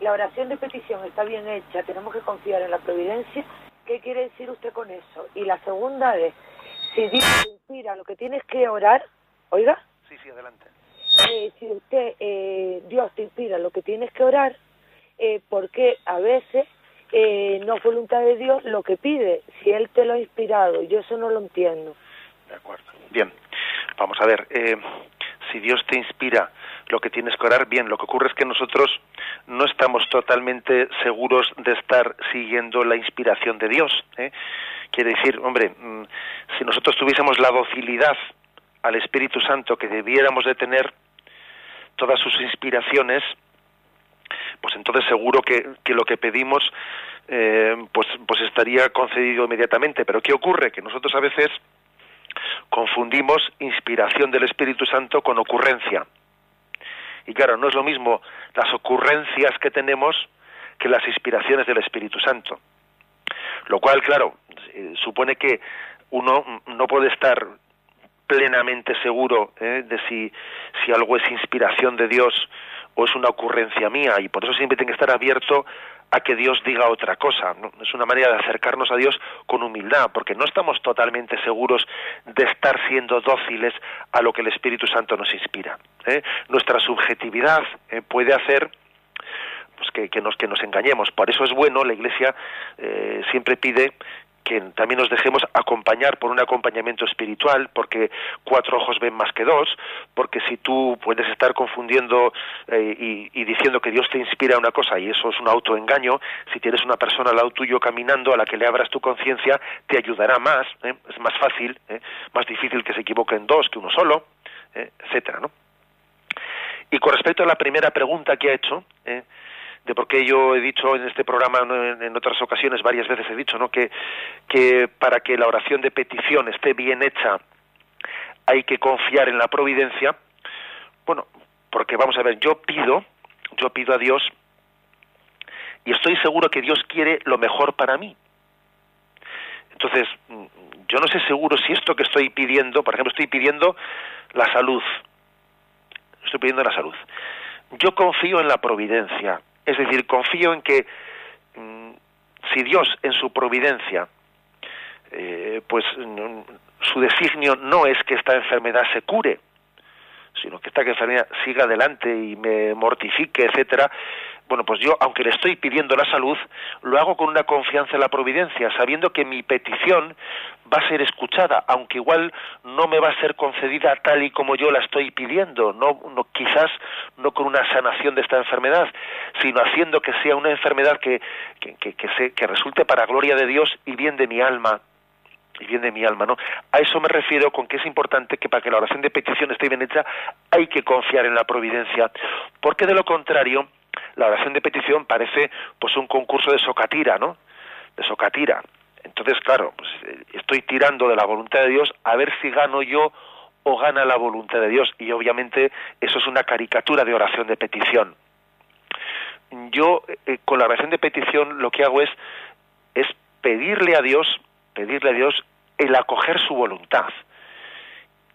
Speaker 7: La oración de petición está bien hecha, tenemos que confiar en la providencia. ¿Qué quiere decir usted con eso? Y la segunda es, si Dios inspira lo que tienes que orar, oiga.
Speaker 1: Sí, sí, adelante
Speaker 7: eh, si usted, eh, Dios te inspira lo que tienes que orar, eh, porque a veces eh, no es voluntad de Dios lo que pide, si Él te lo ha inspirado, yo eso no lo entiendo.
Speaker 1: De acuerdo. Bien, vamos a ver, eh, si Dios te inspira lo que tienes que orar, bien, lo que ocurre es que nosotros no estamos totalmente seguros de estar siguiendo la inspiración de Dios. ¿eh? Quiere decir, hombre, mm, si nosotros tuviésemos la docilidad al Espíritu Santo que debiéramos de tener, todas sus inspiraciones, pues entonces seguro que, que lo que pedimos eh, pues, pues estaría concedido inmediatamente. Pero ¿qué ocurre? Que nosotros a veces confundimos inspiración del Espíritu Santo con ocurrencia. Y claro, no es lo mismo las ocurrencias que tenemos que las inspiraciones del Espíritu Santo. Lo cual, claro, eh, supone que uno no puede estar plenamente seguro ¿eh? de si, si algo es inspiración de Dios o es una ocurrencia mía y por eso siempre tiene que estar abierto a que Dios diga otra cosa. ¿no? Es una manera de acercarnos a Dios con humildad, porque no estamos totalmente seguros de estar siendo dóciles a lo que el Espíritu Santo nos inspira. ¿eh? Nuestra subjetividad ¿eh? puede hacer pues que, que, nos que nos engañemos. Por eso es bueno, la Iglesia siempre pide que también nos dejemos acompañar por un acompañamiento espiritual, porque cuatro ojos ven más que dos, porque si tú puedes estar confundiendo eh, y, diciendo que Dios te inspira una cosa y eso es un autoengaño, si tienes una persona al lado tuyo caminando a la que le abras tu conciencia, te ayudará más, ¿eh? es más fácil, ¿eh? más difícil que se equivoquen dos que uno solo, etcétera, ¿no? Y con respecto a la primera pregunta que ha hecho. De por qué yo he dicho en este programa en otras ocasiones varias veces he dicho no que que para que la oración de petición esté bien hecha hay que confiar en la providencia. Bueno porque vamos a ver yo pido yo pido a Dios y estoy seguro que Dios quiere lo mejor para mí. Entonces yo no sé seguro si esto que estoy pidiendo por ejemplo estoy pidiendo la salud. Estoy pidiendo la salud. Yo confío en la providencia es decir, confío en que mmm, si Dios en su providencia, eh, pues mm, su designio no es que esta enfermedad se cure, sino que esta enfermedad siga adelante y me mortifique, etcétera, bueno, pues yo, aunque le estoy pidiendo la salud, lo hago con una confianza en la providencia, sabiendo que mi petición va a ser escuchada, aunque igual no me va a ser concedida tal y como yo la estoy pidiendo, no, quizás no con una sanación de esta enfermedad, sino haciendo que sea una enfermedad que, que, que, que resulte para gloria de Dios y bien de mi alma, y bien de mi alma, ¿no? A eso me refiero con que es importante que para que la oración de petición esté bien hecha hay que confiar en la providencia, porque de lo contrario la oración de petición parece pues un concurso de socatira, ¿no? De socatira. Entonces, claro, pues estoy tirando de la voluntad de Dios a ver si gano yo o gana la voluntad de Dios y obviamente eso es una caricatura de oración de petición. Yo eh, con la oración de petición lo que hago es es pedirle a Dios pedirle a Dios el acoger su voluntad.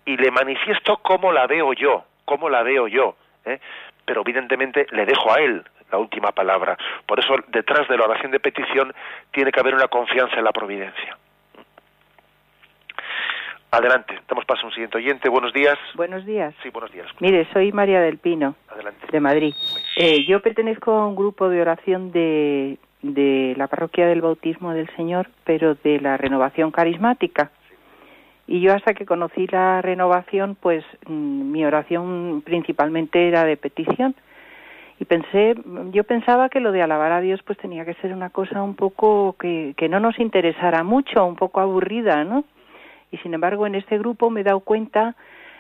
Speaker 1: Y le manifiesto cómo la veo yo, cómo la veo yo. ¿eh? Pero evidentemente le dejo a él la última palabra. Por eso detrás de la oración de petición tiene que haber una confianza en la providencia. Adelante, damos paso a un siguiente oyente. Buenos días.
Speaker 8: Buenos días.
Speaker 1: Sí, buenos días.
Speaker 8: Mire, soy María del Pino,
Speaker 1: Adelante.
Speaker 8: de Madrid. Eh, yo pertenezco a un grupo de oración de, de la parroquia del bautismo del Señor, pero de la renovación carismática. Y yo hasta que conocí la renovación, pues mm, mi oración principalmente era de petición. Y pensé, yo pensaba que lo de alabar a Dios pues tenía que ser una cosa un poco que, que no nos interesara mucho, un poco aburrida, ¿no? Y sin embargo en este grupo me he dado cuenta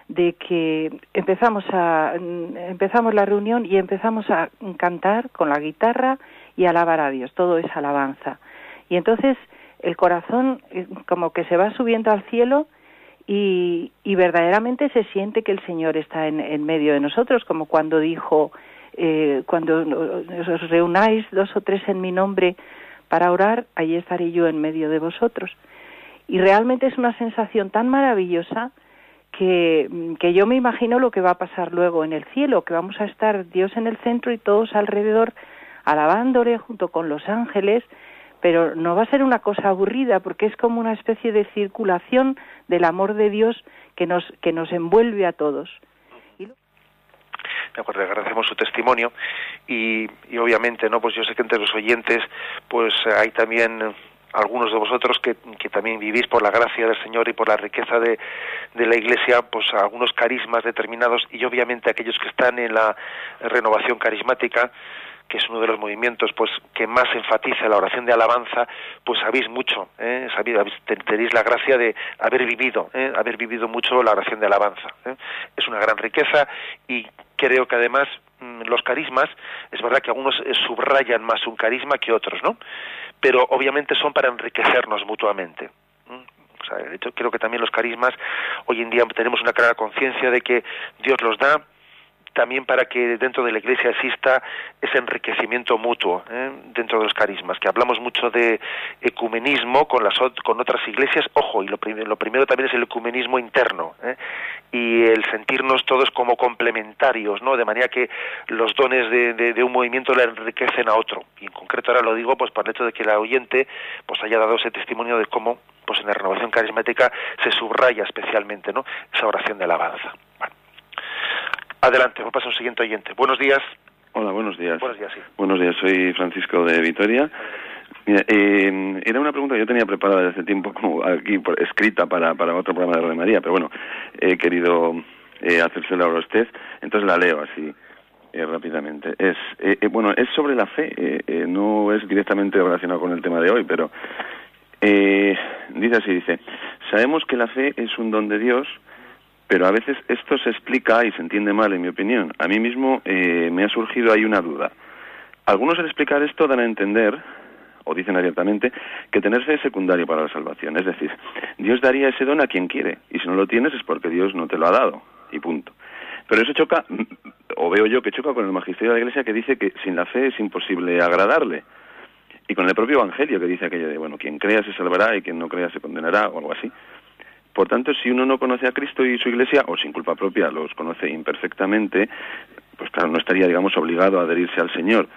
Speaker 8: de que empezamos a empezamos la reunión y empezamos a cantar con la guitarra y alabar a Dios, todo es alabanza. Y entonces el corazón como que se va subiendo al cielo y, y verdaderamente se siente que el Señor está en, en medio de nosotros, como cuando dijo, eh, cuando os reunáis dos o tres en mi nombre para orar, allí estaré yo en medio de vosotros. Y realmente es una sensación tan maravillosa que, que yo me imagino lo que va a pasar luego en el cielo, que vamos a estar Dios en el centro y todos alrededor alabándole junto con los ángeles, pero no va a ser una cosa aburrida porque es como una especie de circulación del amor de Dios que nos, que nos envuelve a todos.
Speaker 1: acuerdo, agradecemos su testimonio y, y obviamente, ¿no? Pues yo sé que entre los oyentes, pues hay también algunos de vosotros que, que, también vivís por la gracia del Señor y por la riqueza de, de, la Iglesia, pues algunos carismas determinados y obviamente aquellos que están en la renovación carismática, que es uno de los movimientos pues que más enfatiza la oración de alabanza, pues sabéis mucho, ¿eh? sabéis, tenéis la gracia de haber vivido, ¿eh? haber vivido mucho la oración de alabanza. ¿eh? Es una gran riqueza y creo que además mm, los carismas, es verdad que algunos eh, subrayan más un carisma que otros, ¿no? Pero obviamente son para enriquecernos mutuamente. O sea, de hecho, creo que también los carismas, hoy en día tenemos una clara conciencia de que Dios los da también para que dentro de la Iglesia exista ese enriquecimiento mutuo ¿eh? dentro de los carismas, que hablamos mucho de ecumenismo con las con otras iglesias, ojo, y lo, lo primero también es el ecumenismo interno ¿eh? y el sentirnos todos como complementarios, ¿no? De manera que los dones de, un movimiento le enriquecen a otro. Y en concreto ahora lo digo pues por el hecho de que la oyente pues haya dado ese testimonio de cómo pues en la renovación carismática se subraya especialmente, ¿no? Esa oración de alabanza. Adelante, vamos a pasar al siguiente oyente. Buenos días.
Speaker 9: Hola, buenos días.
Speaker 1: Buenos días, sí.
Speaker 9: Buenos días, soy Francisco de Vitoria. Mira, eh, era una pregunta que yo tenía preparada desde hace tiempo como aquí por, escrita para, para otro programa de Radio María, pero bueno, he querido eh, hacérsela a usted, entonces la leo así eh, rápidamente. Es eh, eh, bueno, es sobre la fe, eh, no es directamente relacionado con el tema de hoy, pero dice así, dice, sabemos que la fe es un don de Dios, pero a veces esto se explica y se entiende mal, en mi opinión. A mí mismo eh, me ha surgido ahí una duda. Algunos al explicar esto dan a entender, o dicen abiertamente, que tener fe es secundario para la salvación. Es decir, Dios daría ese don a quien quiere, y si no lo tienes es porque Dios no te lo ha dado, y punto. Pero eso choca, o veo yo que choca con el magisterio de la Iglesia que dice que sin la fe es imposible agradarle. Y con el propio Evangelio que dice aquello de, bueno, quien crea se salvará y quien no crea se condenará, o algo así. Por tanto, si uno no conoce a Cristo y su Iglesia, o sin culpa propia los conoce imperfectamente, pues claro, no estaría, digamos, obligado a adherirse al Señor.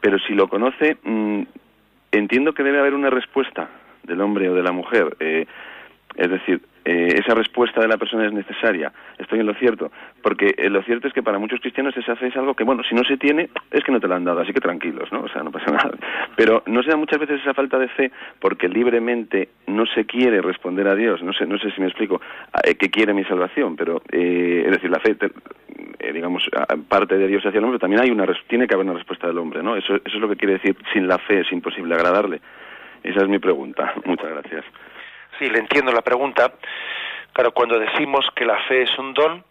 Speaker 9: Pero si lo conoce, mm, entiendo que debe haber una respuesta del hombre o de la mujer. Eh, es decir, eh, esa respuesta de la persona es necesaria. Estoy en lo cierto. Porque eh, lo cierto es que para muchos cristianos esa fe es algo que, bueno, si no se tiene, es que no te la han dado, así que tranquilos, ¿no? O sea, no pasa nada. Pero no se da muchas veces esa falta de fe porque libremente no se quiere responder a Dios. No sé, no sé si me explico, eh, que quiere mi salvación, pero, es decir, la fe, digamos, parte de Dios hacia el hombre, también hay una, tiene que haber una respuesta del hombre, ¿no? Eso, eso es lo que quiere decir, sin la fe es imposible agradarle. Esa es mi pregunta. Muchas gracias.
Speaker 1: Sí, le entiendo la pregunta. Claro, cuando decimos que la fe es un don,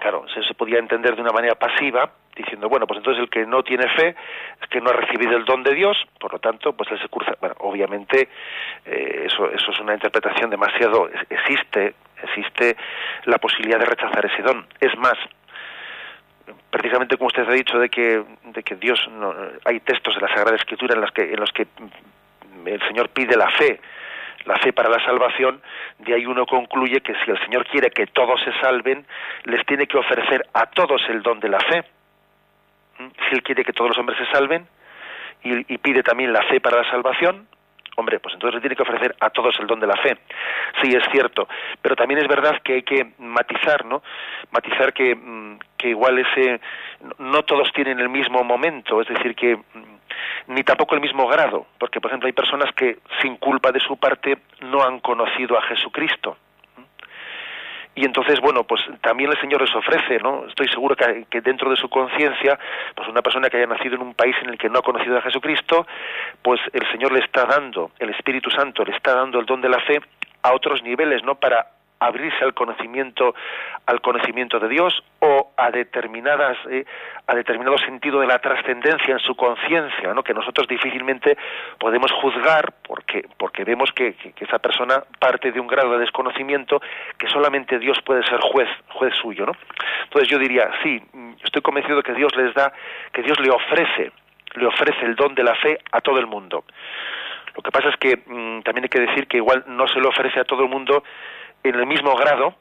Speaker 1: claro, se, podía entender de una manera pasiva, diciendo, bueno, pues entonces el que no tiene fe es que no ha recibido el don de Dios, por lo tanto, pues él se cursa. Bueno, obviamente, eh, eso, eso es una interpretación demasiado. Existe, existe la posibilidad de rechazar ese don. Es más, precisamente como usted ha dicho de que, de que Dios no, hay textos de la Sagrada Escritura en que, en los que el Señor pide la fe la fe para la salvación, de ahí uno concluye que si el Señor quiere que todos se salven, les tiene que ofrecer a todos el don de la fe. ¿Mm? Si Él quiere que todos los hombres se salven y, y pide también la fe para la salvación, hombre, pues entonces le tiene que ofrecer a todos el don de la fe. Sí, es cierto, pero también es verdad que hay que matizar, ¿no? Matizar que, mm, que igual ese, no todos tienen el mismo momento, es decir, que mm, ni tampoco el mismo grado, porque por ejemplo hay personas que sin culpa de su parte no han conocido a Jesucristo. Y entonces, bueno, pues también el Señor les ofrece, ¿no? Estoy seguro que, dentro de su conciencia, pues una persona que haya nacido en un país en el que no ha conocido a Jesucristo, pues el Señor le está dando, el Espíritu Santo le está dando el don de la fe a otros niveles, ¿no? Para abrirse al conocimiento al conocimiento de Dios o a determinadas eh, a determinado sentido de la trascendencia en su conciencia ¿no? que nosotros difícilmente podemos juzgar porque porque vemos que, que, esa persona parte de un grado de desconocimiento que solamente Dios puede ser juez juez suyo no entonces yo diría sí estoy convencido que Dios les da que Dios le ofrece le ofrece el don de la fe a todo el mundo lo que pasa es que mm, también hay que decir que igual no se le ofrece a todo el mundo en el mismo grado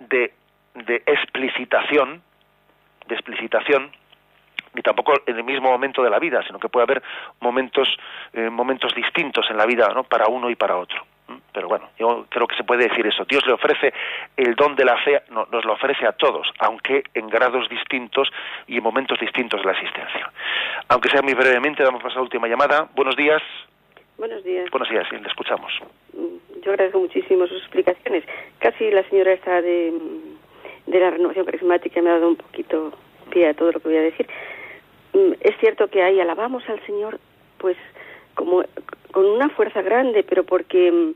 Speaker 1: de, de explicitación, de explicitación, ni tampoco en el mismo momento de la vida, sino que puede haber momentos, eh, momentos distintos en la vida, ¿no? Para uno y para otro. pero bueno, yo creo que se puede decir eso. Dios le ofrece el don de la fe, nos lo ofrece a todos, aunque en grados distintos y en momentos distintos de la existencia. Aunque sea muy brevemente, damos paso a la última llamada. Buenos días.
Speaker 10: Buenos días.
Speaker 1: Buenos días, sí, le escuchamos.
Speaker 10: Mm, yo agradezco muchísimo sus explicaciones. Casi la señora está de, de la renovación carismática me ha dado un poquito pie a todo lo que voy a decir. Mm, es cierto que ahí alabamos al Señor, pues como con una fuerza grande, pero porque mm,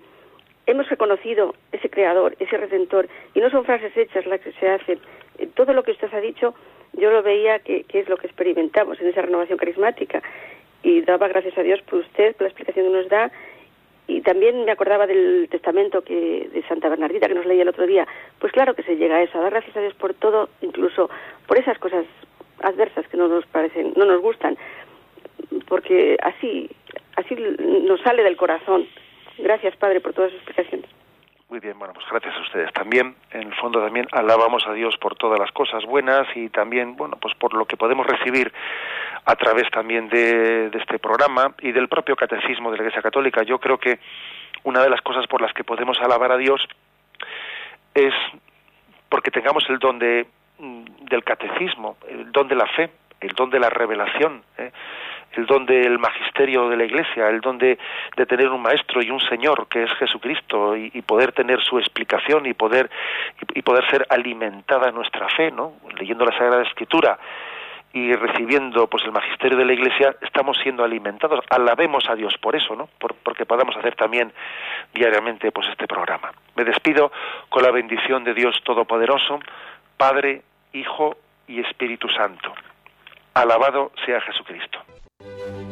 Speaker 10: hemos reconocido ese creador, ese redentor, y no son frases hechas las que se hacen. Eh, todo lo que usted ha dicho, yo lo veía que, es lo que experimentamos en esa renovación carismática, y daba gracias a Dios por usted, por la explicación que nos da, y también me acordaba del testamento que de Santa Bernardita que nos leía el otro día. Pues claro que se llega a eso, a dar gracias a Dios por todo, incluso por esas cosas adversas que no nos parecen, no nos gustan, porque así, así nos sale del corazón. Gracias, Padre, por todas las explicaciones.
Speaker 1: Muy bien, bueno, pues gracias a ustedes también. En el fondo también alabamos a Dios por todas las cosas buenas y también, bueno, pues por lo que podemos recibir a través también de, de este programa y del propio catecismo de la Iglesia Católica. Yo creo que una de las cosas por las que podemos alabar a Dios es porque tengamos el don de, mm, del catecismo, el don de la fe, el don de la revelación. ¿eh? El don del magisterio de la Iglesia, el don de, tener un maestro y un Señor que es Jesucristo y, poder tener su explicación y poder y, poder ser alimentada nuestra fe, ¿no? Leyendo la Sagrada Escritura y recibiendo pues el magisterio de la Iglesia estamos siendo alimentados. Alabemos a Dios por eso, ¿no? porque podamos hacer también diariamente pues este programa. Me despido con la bendición de Dios Todopoderoso, Padre, Hijo y Espíritu Santo. Alabado sea Jesucristo. Thank you.